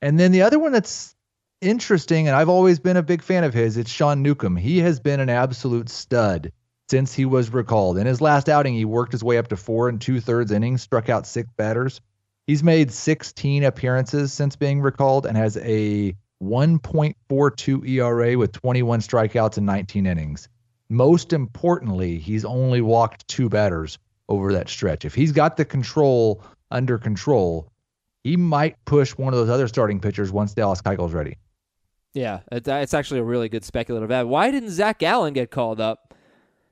And then the other one that's interesting, and I've always been a big fan of his, it's Sean Newcomb. He has been an absolute stud since he was recalled. In his last outing, he worked his way up to four and two thirds innings, struck out six batters. He's made 16 appearances since being recalled and has a 1.42 ERA with 21 strikeouts in 19 innings. Most importantly, he's only walked two batters over that stretch. If he's got the control under control, he might push one of those other starting pitchers once Dallas Keuchel's ready. Yeah, it's actually a really good speculative add. Why didn't Zach Allen get called up?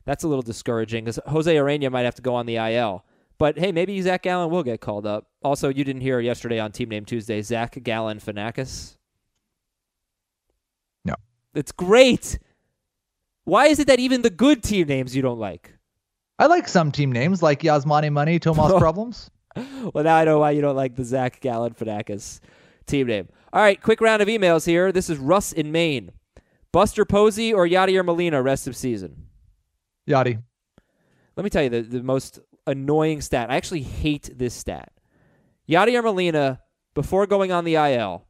That's a little discouraging because Jose Urena might have to go on the IL. But hey, maybe Zac Gallen will get called up. Also, you didn't hear yesterday on Team Name Tuesday, Zach Gallen Fanakis. No. It's great. Why is it that even the good team names you don't like? I like some team names like Yasmani Money, Tomas Problems. well, now I know why you don't like the Zach Galifianakis team name. All right, quick round of emails here. This is Russ in Maine. Buster Posey or Yadier Molina rest of season? Yadi. Let me tell you the, the most annoying stat. I actually hate this stat. Yadier Molina, before going on the IL,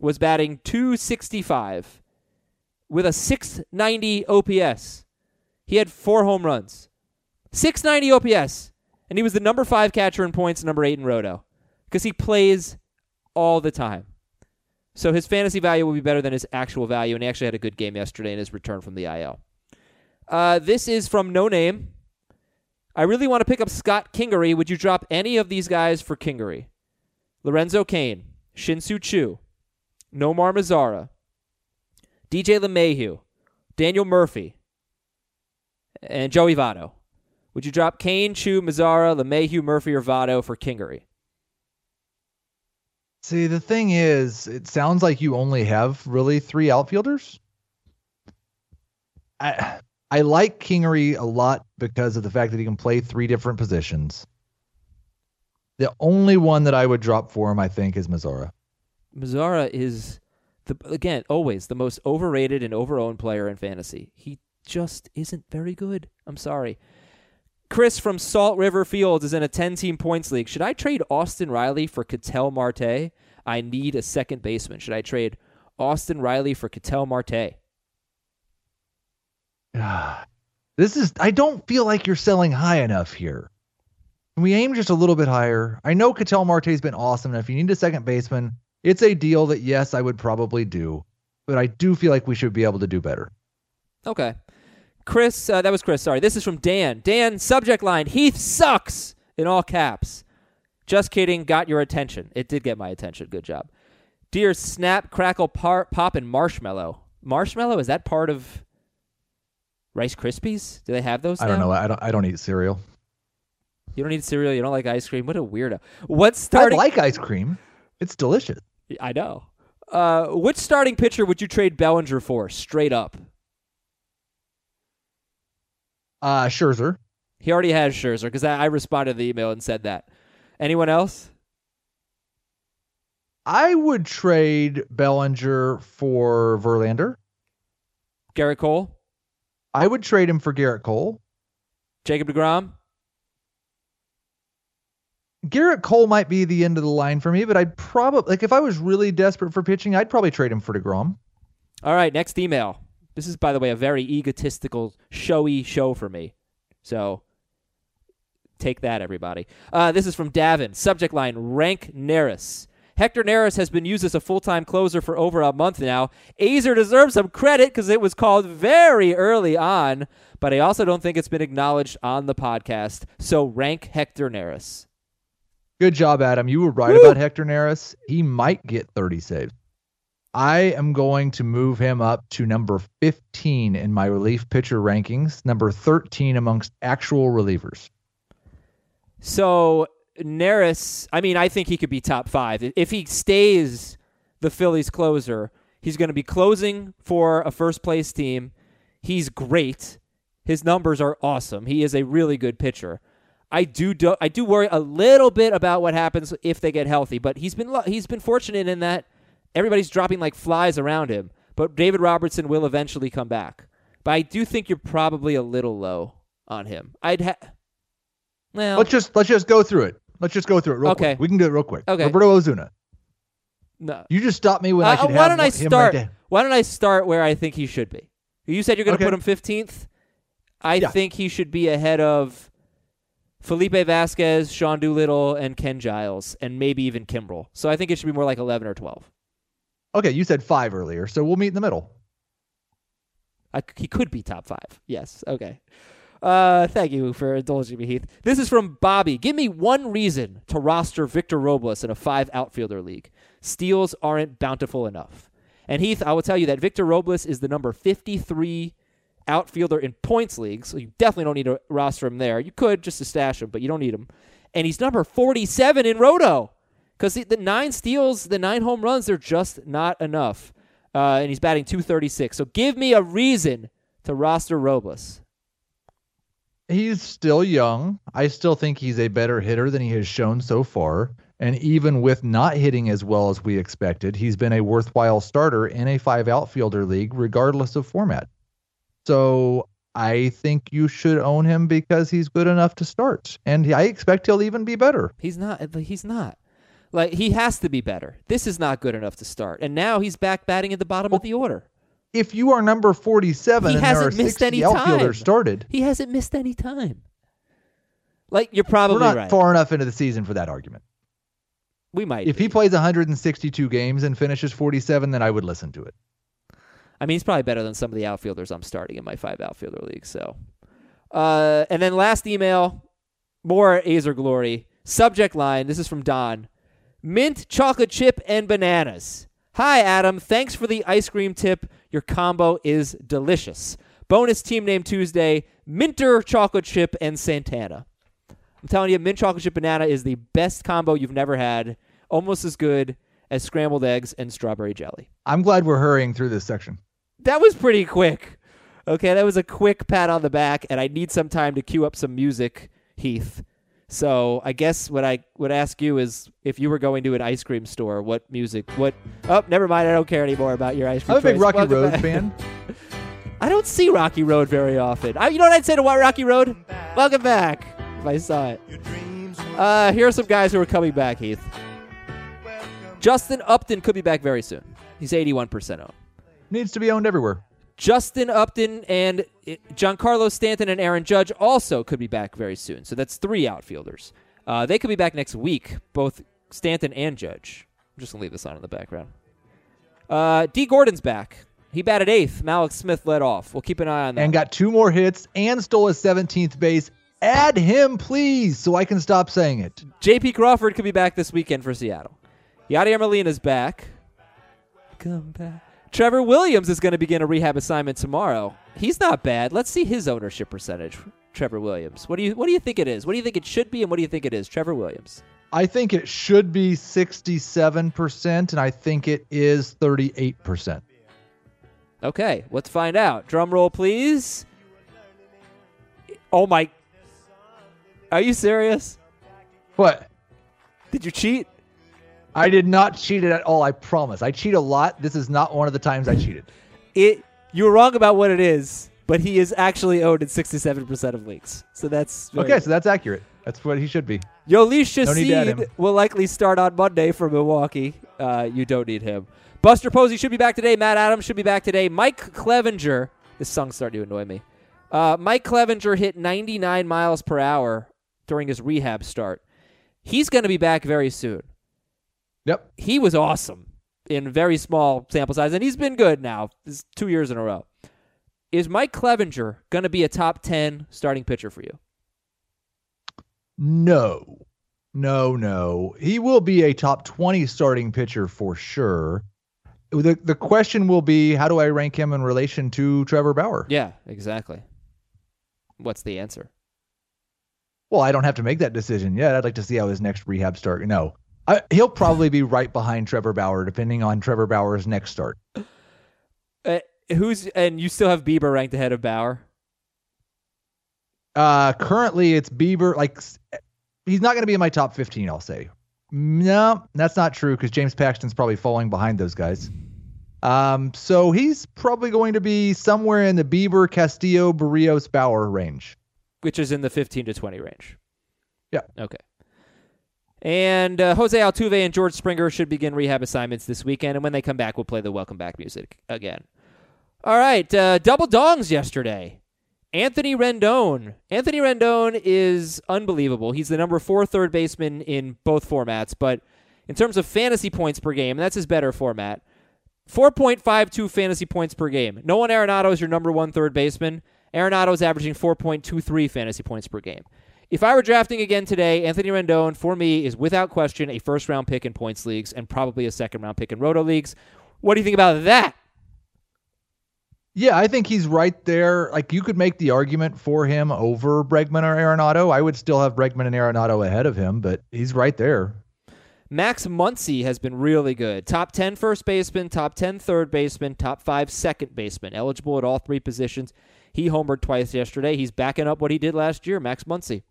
was batting 265 with a 690 OPS. He had four home runs. 690 OPS. And he was the number five catcher in points, number eight in Roto. Because he plays all the time. So his fantasy value will be better than his actual value. And he actually had a good game yesterday in his return from the IL. Uh, this is from No Name. I really want to pick up Scott Kingery. Would you drop any of these guys for Kingery? Lorenzo Cain, Shin-Soo Choo, Nomar Mazara, DJ LeMahieu, Daniel Murphy, and Joey Votto. Would you drop Cain, Choo, Mazara, LeMahieu, Murphy, or Votto for Kingery? See, the thing is, it sounds like you only have really three outfielders. I I like Kingery a lot because of the fact that he can play three different positions. The only one that I would drop for him, I think, is Mazara. Mazara is the again always the most overrated and overowned player in fantasy. He just isn't very good. I'm sorry. Chris from Salt River Fields is in a 10 team points league. Should I trade Austin Riley for Ketel Marte? I need a second baseman. Should I trade Austin Riley for Ketel Marte? this is I don't feel like you're selling high enough here. Can we aim just a little bit higher? I know Ketel Marte's been awesome. If you need a second baseman, it's a deal that yes, I would probably do, but I do feel like we should be able to do better. Okay. Chris, uh, that was Chris. Sorry. This is from Dan. Dan, subject line Heath sucks in all caps. Just kidding. Got your attention. It did get my attention. Good job. Dear Snap, Crackle, par- Pop, and Marshmallow. Marshmallow, is that part of Rice Krispies? Do they have those? I now? don't know. I don't. I don't eat cereal. You don't eat cereal. You don't like ice cream. What a weirdo. What's starting? I like ice cream. It's delicious. I know. Uh, which starting pitcher would you trade Bellinger for, straight up? Uh, Scherzer. He already has Scherzer because I, I responded to the email and said that. Anyone else? I would trade Bellinger for Verlander. Gerrit Cole. I would trade him for Gerrit Cole. Jacob DeGrom. Gerrit Cole might be the end of the line for me, but I'd probably like if I was really desperate for pitching, I'd probably trade him for DeGrom. All right, next email. This is, by the way, a very egotistical, showy show for me. So take that, everybody. Uh, this is from Davin. Subject line Rank Neris. Hector Neris has been used as a full time closer for over a month now. Aizer deserves some credit because it was called very early on, but I also don't think it's been acknowledged on the podcast. So rank Hector Neris. Good job, Adam. You were right Woo! about Hector Neris. He might get 30 saves. I am going to move him up to number 15 in my relief pitcher rankings, number 13 amongst actual relievers. So, Neris, I mean, I think he could be top five. If he stays the Phillies closer, he's going to be closing for a first place team. He's great. His numbers are awesome. He is a really good pitcher. I do, do I do worry a little bit about what happens if they get healthy, but he's been he's been fortunate in that everybody's dropping like flies around him. But David Robertson will eventually come back. But I do think you're probably a little low on him. I'd ha- well, Let's just let's just go through it. Let's just go through it real Okay. quick. We can do it real quick. Okay. Roberto Osuna. no. You just stop me when I Uh, should why have don't I start? right why don't I start where I think he should be? You said you're going to Okay. put him 15th. I Yeah. think he should be ahead of Felipe Vasquez, Sean Doolittle, and Ken Giles, and maybe even Kimbrel. So I think it should be more like 11 or 12. Okay, you said five earlier, so we'll meet in the middle. I, he could be top five. Yes. Okay. Uh, thank you for indulging me, Heath. This is from Bobby. Give me one reason to roster Victor Robles in a five outfielder league. Steals aren't bountiful enough. And Heath, I will tell you that Victor Robles is the number 53 outfielder in points leagues, so you definitely don't need to roster him there. You could just to stash him, but you don't need him. And he's number 47 in Roto because the, the nine steals, the nine home runs, they're just not enough. Uh, and he's batting 236. So give me a reason to roster Robles. He's still young. I still think he's a better hitter than he has shown so far. And even with not hitting as well as we expected, he's been a worthwhile starter in a five outfielder league, regardless of format. So I think you should own him because he's good enough to start. And I expect he'll even be better. He's not. He's not. Like he has to be better. This is not good enough to start. And now he's back batting at the bottom of the order. If you are number 47 He and there are hasn't missed any time. started, He hasn't missed any time. Like you're we're probably not right. far enough into the season for that argument. we might. If be. he plays 162 games and finishes 47, then I would listen to it. I mean, he's probably better than some of the outfielders I'm starting in my five outfielder league. So, uh, and then last email, more Aizer glory. Subject line. This is from Don. Mint chocolate chip and bananas. Hi Adam, thanks for the ice cream tip. Your combo is delicious. Bonus team name Tuesday: Minter chocolate chip and Santana. I'm telling you, mint chocolate chip banana is the best combo you've never had. Almost as good as scrambled eggs and strawberry jelly. I'm glad we're hurrying through this section. That was pretty quick. Okay, that was a quick pat on the back, and I need some time to cue up some music, Heath. So I guess what I would ask you is if you were going to an ice cream store, what music? What? Oh, never mind. I don't care anymore about your ice cream. I'm a big choice. Rocky Welcome Road back. fan. I don't see Rocky Road very often. I, you know what I'd say to why Rocky Road? Welcome back. If I saw it. Uh, here are some guys who are coming back, Heath. Justin Upton could be back very soon. He's 81% owned. Needs to be owned everywhere. Justin Upton and Giancarlo Stanton and Aaron Judge also could be back very soon. So that's three outfielders. Uh, they could be back next week, both Stanton and Judge. I'm just going to leave this on in the background. Uh, D. Gordon's back. He batted eighth. Mallex Smith led off. We'll keep an eye on that. And got two more hits and stole his 17th base. Add him, please, so I can stop saying it. J.P. Crawford could be back this weekend for Seattle. Yadier Molina's back. Come back. Trevor Williams is going to begin a rehab assignment tomorrow. He's not bad. Let's see his ownership percentage. Trevor Williams. What do you What do you think it is? What do you think it should be, and what do you think it is? Trevor Williams. I think it should be 67%, and I think it is 38%. Okay, let's find out. Drum roll, please. Oh my! Are you serious? What? Did you cheat? I did not cheat it at all. I promise. I cheat a lot. This is not one of the times I cheated. It. You were wrong about what it is, but he is actually owned in sixty-seven percent of leagues. So that's Okay, so that's accurate. That's what he should be. Yolisha No. Seed will likely start on Monday for Milwaukee. Uh, you don't need him. Buster Posey should be back today. Matt Adams should be back today. Mike Clevinger. This song's starting to annoy me. Uh, Mike Clevinger hit 99 miles per hour during his rehab start. He's going to be back very soon. Yep. He was awesome in very small sample size, and he's been good now. Is two years in a row. Is Mike Clevinger going to be a top 10 starting pitcher for you? No. No, no. He will be a top 20 starting pitcher for sure. The the question will be how do I rank him in relation to Trevor Bauer? Yeah, exactly. What's the answer? Well, I don't have to make that decision yet. I'd like to see how his next rehab start. No. I, he'll probably be right behind Trevor Bauer depending on Trevor Bauer's next start. Uh, who's and you still have Bieber ranked ahead of Bauer? Uh, currently, it's Bieber. Like, he's not going to be in my top 15, I'll say. No, that's not true because James Paxton's probably falling behind those guys. Um, so he's probably going to be somewhere in the Bieber, Castillo, Berrios, Bauer range. which is in the 15 to 20 range. Yeah. Okay. And uh, Jose Altuve and George Springer should begin rehab assignments this weekend, and when they come back, we'll play the welcome back music again. All right, uh, double dongs yesterday. Anthony Rendon. Anthony Rendon is unbelievable. He's the number four third baseman in both formats, but in terms of fantasy points per game, that's his better format, 4.52 fantasy points per game. Nolan Arenado is your number one third baseman. Arenado is averaging 4.23 fantasy points per game. If I were drafting again today, Anthony Rendon, for me, is without question a first round pick in points leagues and probably a second round pick in roto leagues. What do you think about that? Yeah, I think he's right there. Like you could make the argument for him over Bregman or Arenado. I would still have Bregman and Arenado ahead of him, but he's right there. Max Muncy has been really good. Top 10 first baseman, top 10 third baseman, top 5 second baseman. Eligible at all three positions. He homered twice yesterday. He's backing up what he did last year, Max Muncy.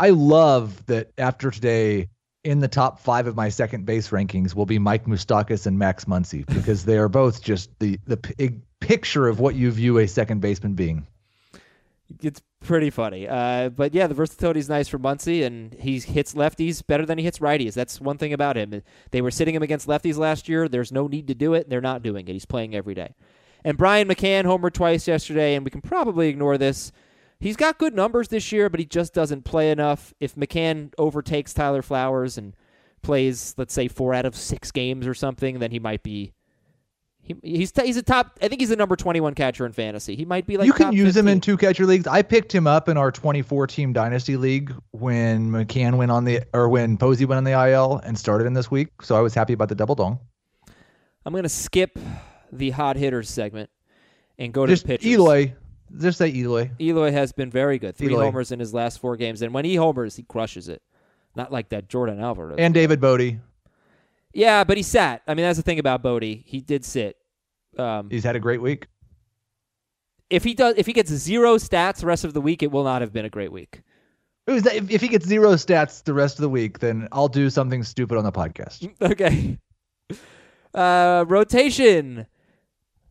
I love that after today, in the top five of my second base rankings will be Mike Moustakas and Max Muncy because they are both just the the p- picture of what you view a second baseman being. It's pretty funny. Uh, but yeah, the versatility is nice for Muncy, and he hits lefties better than he hits righties. That's one thing about him. They were sitting him against lefties last year. There's no need to do it. They're not doing it. He's playing every day. And Brian McCann homered twice yesterday, and we can probably ignore this. He's got good numbers this year, but he just doesn't play enough. If McCann overtakes Tyler Flowers and plays, let's say, four out of six games or something, then he might be. He, he's he's a top. I think he's the number twenty one catcher in fantasy. He might be like you can use him in two catcher leagues. I picked him up in our 24 team dynasty league when McCann went on the or when Posey went on the IL and started in this week. So I was happy about the double dong. I'm going to skip the hot hitters segment and go to Just pitchers. Eloy, just say Eloy. Eloy has been very good. Three Eloy. homers in his last four games, and when he homers, he crushes it. Not like that Yordan Alvarez. And David Bote. yeah, but he sat. I mean, that's the thing about Bote. He did sit. Um, He's had a great week. if he does, if he gets zero stats the rest of the week, it will not have been a great week. If, if he gets zero stats the rest of the week, then I'll do something stupid on the podcast. Okay. Uh, rotation.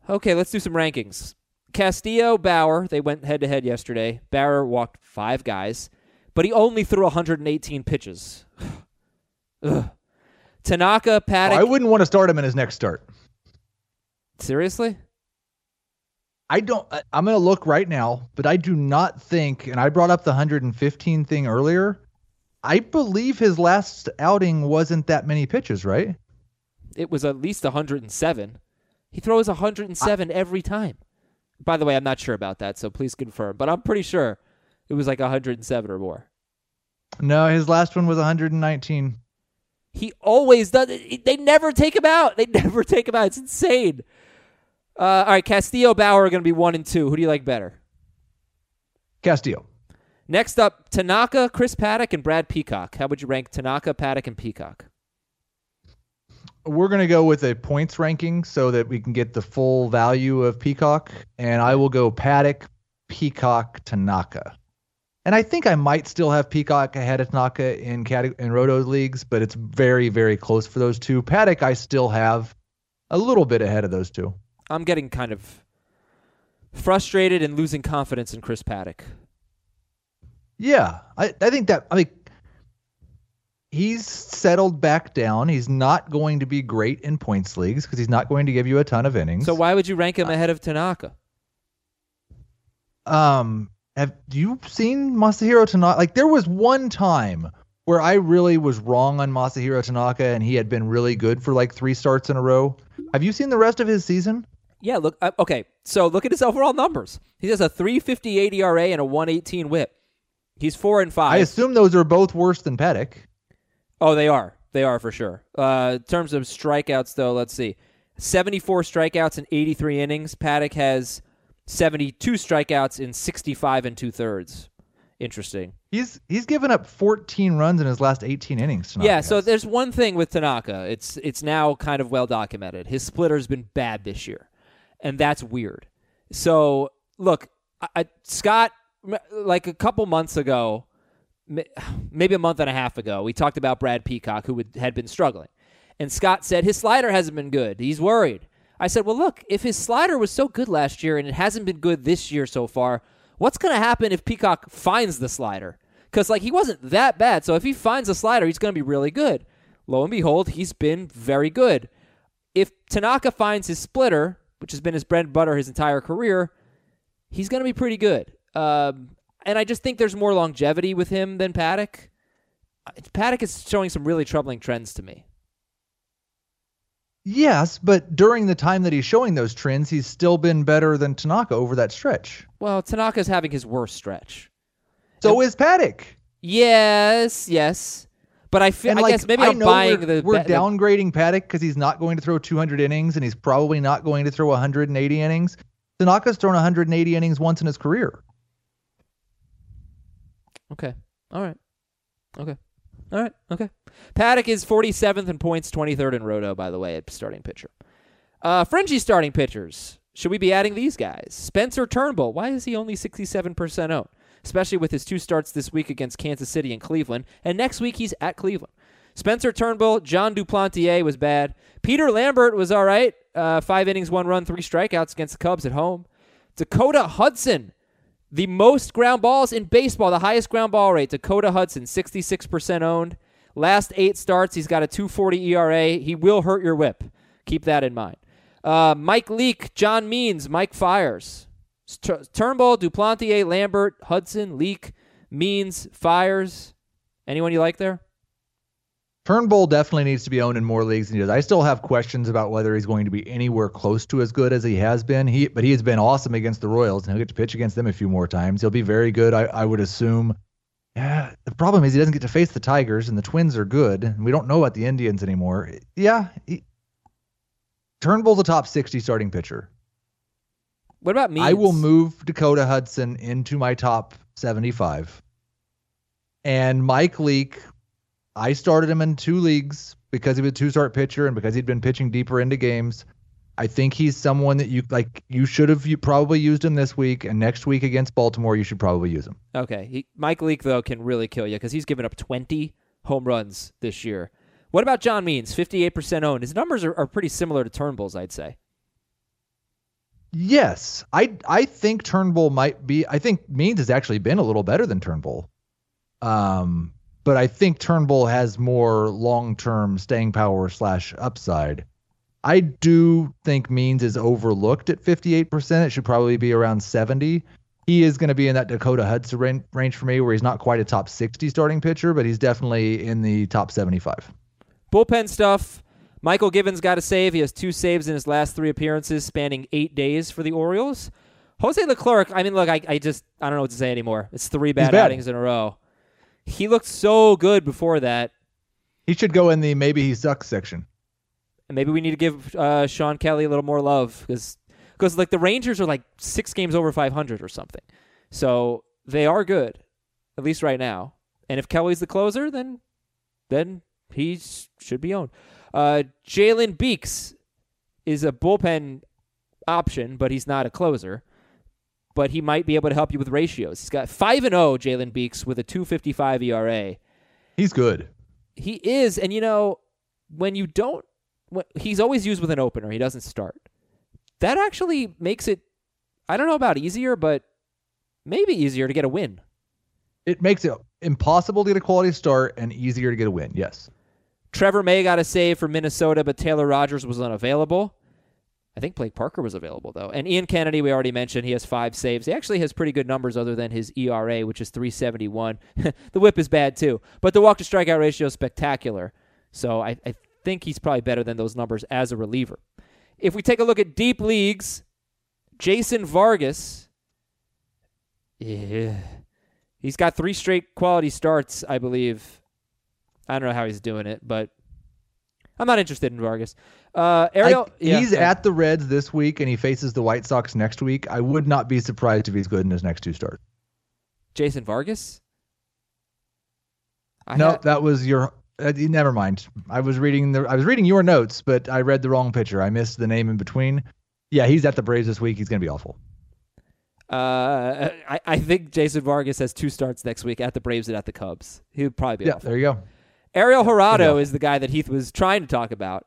Okay, let's do some rankings. Castillo, Bauer, they went head to head yesterday. Bauer walked five guys, but he only threw 118 pitches. Ugh. Tanaka, Paddack. I wouldn't want to start him in his next start. Seriously? I don't. I- I'm going to look right now, but I do not think. And I brought up the 115 thing earlier. I believe his last outing wasn't that many pitches, right? It was at least 107. He throws 107 every time. By the way, I'm not sure about that, so please confirm. But I'm pretty sure it was like 107 or more. No, his last one was 119. He always does. They never take him out. They never take him out. It's insane. Uh, all right, Castillo Bauer are going to be one and two. Who do you like better? Castillo. Next up, Tanaka, Chris Paddack, and Brad Peacock. How would you rank Tanaka, Paddack, and Peacock? We're going to go with a points ranking so that we can get the full value of Peacock. And I will go Paddack, Peacock, Tanaka. And I think I might still have Peacock ahead of Tanaka in cate- in Roto leagues, but it's very, very close for those two. Paddack, I still have a little bit ahead of those two. I'm getting kind of frustrated and losing confidence in Chris Paddack. Yeah, I, I think that I mean he's settled back down. He's not going to be great in points leagues because he's not going to give you a ton of innings. So why would you rank him ahead of Tanaka? um, have you seen Masahiro Tanaka? Like there was one time where I really was wrong on Masahiro Tanaka, and he had been really good for like three starts in a row. Have you seen the rest of his season? Yeah, look. Uh, okay, so look at his overall numbers. He has a 3.58 ERA and a 118 WHIP. He's four and five. I assume those are both worse than Paddack. Oh, they are. They are for sure. Uh, in terms of strikeouts, though, let's see. 74 strikeouts in 83 innings. Paddack has 72 strikeouts in 65 and two thirds. Interesting. He's he's given up 14 runs in his last 18 innings. Tanaka yeah, so there's one thing with Tanaka. It's it's now kind of well documented. His splitter's been bad this year, and that's weird. So look, I, I, Scott like a couple months ago, maybe a month and a half ago, we talked about Brad Peacock, who would, had been struggling. And Scott said his slider hasn't been good. He's worried. I said, well, look, if his slider was so good last year and it hasn't been good this year so far, what's going to happen if Peacock finds the slider? Because, like, he wasn't that bad. So if he finds a slider, he's going to be really good. Lo and behold, he's been very good. If Tanaka finds his splitter, which has been his bread and butter his entire career, he's going to be pretty good. Um, and I just think there's more longevity with him than Paddack. Uh, Paddack is showing some really troubling trends to me. Yes, but during the time that he's showing those trends, he's still been better than Tanaka over that stretch. Well, Tanaka's having his worst stretch. So is Paddack. Yes, yes. But I feel I like, guess maybe I I'm know buying we're, the we're the- downgrading Paddack because he's not going to throw 200 innings and he's probably not going to throw 180 innings. Tanaka's thrown 180 innings once in his career. Okay. All right. Okay. All right. Okay. Paddack is 47th in points, 23rd in roto, by the way, at starting pitcher. Uh, Frenchie starting pitchers. Should we be adding these guys? Spencer Turnbull. Why is he only 67% out? Especially with his two starts this week against Kansas City and Cleveland. And next week he's at Cleveland. Spencer Turnbull, Jon Duplantier was bad. Peter Lambert was all right. Uh, five innings, one run, three strikeouts against the Cubs at home. Dakota Hudson, the most ground balls in baseball, the highest ground ball rate. Dakota Hudson, 66% owned. Last eight starts, he's got a 240 ERA. He will hurt your whip. Keep that in mind. Uh, Mike Leake, John Means, Mike Fiers. T- Turnbull, Duplantier, Lambert, Hudson, Leake, Means, Fiers. Anyone you like there? Turnbull definitely needs to be owned in more leagues than he does. I still have questions about whether he's going to be anywhere close to as good as he has been. He, but he has been awesome against the Royals, and he'll get to pitch against them a few more times. He'll be very good, I, I would assume. Yeah, the problem is he doesn't get to face the Tigers, and the Twins are good. And we don't know about the Indians anymore. Yeah, he, Turnbull's a top 60 starting pitcher. What about me? I will move Dakota Hudson into my top 75. And Mike Leake, I started him in two leagues because he was a two start pitcher and because he'd been pitching deeper into games. I think he's someone that you like. You should have you probably used him this week and next week against Baltimore. You should probably use him. Okay. He, Mike Leake, though, can really kill you because he's given up 20 home runs this year. What about John Means? 58% owned. His numbers are, are pretty similar to Turnbull's, I'd say. Yes, I I think Turnbull might be. I think Means has actually been a little better than Turnbull. Um, but I think Turnbull has more long term staying power slash upside. I do think Means is overlooked at 58%. It should probably be around 70. He is going to be in that Dakota Hudson range for me, where he's not quite a top 60 starting pitcher, but he's definitely in the top 75. Bullpen stuff. Mychal Givens got a save. He has two saves in his last three appearances, spanning eight days for the Orioles. Jose Leclerc, I mean, look, I, I just, I don't know what to say anymore. It's three bad, bad. outings in a row. He looked so good before that. He should go in the maybe he sucks section. And maybe we need to give uh, Shawn Kelley a little more love because because like the Rangers are like six games over 500 or something, so they are good, at least right now. And if Kelley's the closer, then then he should be owned. Uh, Jalen Beeks is a bullpen option, but he's not a closer. But he might be able to help you with ratios. He's got five and zero. Jalen Beeks with a 2.55 ERA He's good. he is, and you know, when you don't, when, he's always used with an opener. He doesn't start. That actually makes it, I don't know about easier, but maybe easier to get a win. It makes it impossible to get a quality start and easier to get a win. Yes. Trevor May got a save for Minnesota, but Taylor Rogers was unavailable. I think Blake Parker was available though, and Ian Kennedy we already mentioned. He has five saves. He actually has pretty good numbers other than his ERA, which is 371. the WHIP is bad too, but the walk to strikeout ratio is spectacular. So I, I think he's probably better than those numbers as a reliever. If we take a look at deep leagues, Jason Vargas, yeah, he's got three straight quality starts, I believe. I don't know how he's doing it, but I'm not interested in Vargas. Uh, Ariel, I- yeah, he's yeah. at the Reds this week and he faces the White Sox next week. I would not be surprised if he's good in his next two starts. Jason Vargas. I no, had- that was your. Uh, never mind. I was reading the. I was reading your notes, but I read the wrong picture. I missed the name in between. Yeah, he's at the Braves this week. He's going to be awful. Uh, I, I think Jason Vargas has two starts next week at the Braves and at the Cubs. He would probably be Yeah, off. there you go. Ariel Jurado Yeah. is the guy that Heath was trying to talk about.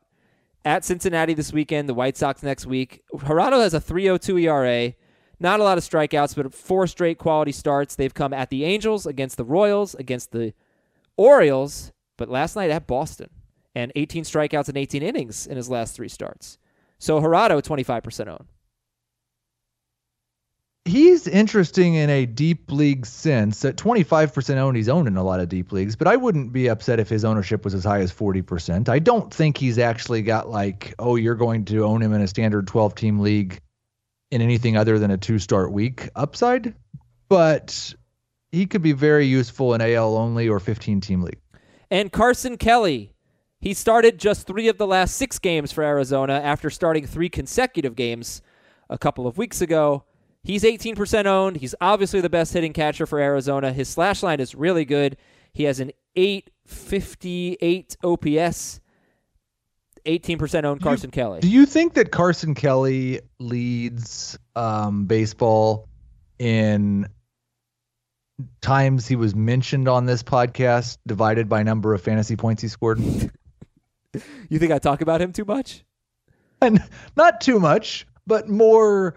At Cincinnati this weekend, the White Sox next week. Jurado has a 3.02 ERA. Not a lot of strikeouts, but four straight quality starts. They've come at the Angels, against the Royals, against the Orioles, but last night at Boston. And 18 strikeouts and 18 innings in his last three starts. So Jurado, 25% owned. He's interesting in a deep league sense. At 25% owned, he's owned in a lot of deep leagues, but I wouldn't be upset if his ownership was as high as 40%. I don't think he's actually got like, oh, you're going to own him in a standard 12 team league in anything other than a two start week upside, but he could be very useful in AL only or 15 team league. And Carson Kelly, he started just three of the last six games for Arizona after starting three consecutive games a couple of weeks ago. He's 18% owned. He's obviously the best hitting catcher for Arizona. His slash line is really good. He has an 858 OPS. 18% owned Carson Kelly. Do you think that Carson Kelly leads um, baseball in times he was mentioned on this podcast divided by number of fantasy points he scored? You think I talk about him too much? and not too much, but more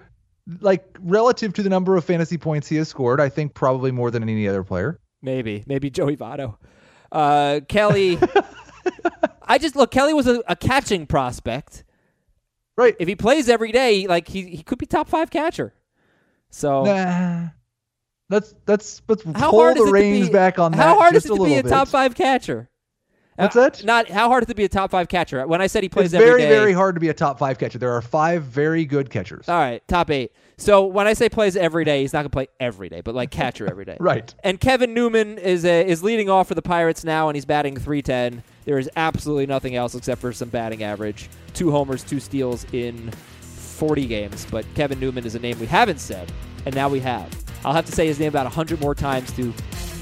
like relative to the number of fantasy points he has scored, I think probably more than any other player. Maybe, maybe Joey Votto. Uh, Kelly, I just look. Kelly was a, a catching prospect. Right. If he plays every day, like he he could be top five catcher. So Nah. Let's let's let's how pull the reins be, back on that. How hard is it to be a bit. top five catcher? What's Uh, that? Not how hard is it to be a top five catcher? When I said he plays every day. It's every very day- very hard to be a top five catcher. There are five very good catchers. All right, top eight. So when I say plays every day, he's not gonna play every day, but like catcher every day. Right. And Kevin Newman is a, is leading off for the Pirates now, and he's batting 310. There is absolutely nothing else except for some batting average. Two homers, two steals in 40 games. But Kevin Newman is a name we haven't said, and now we have. I'll have to say his name about 100 more times to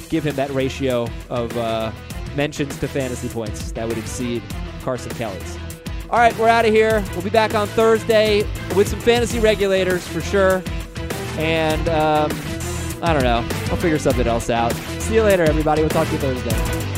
give him that ratio of uh, mentions to fantasy points that would exceed Carson Kelly's. All right, we're out of here. We'll be back on Thursday with some fantasy regulators for sure. And um, I don't know. I'll figure something else out. See you later, everybody. We'll talk to you Thursday.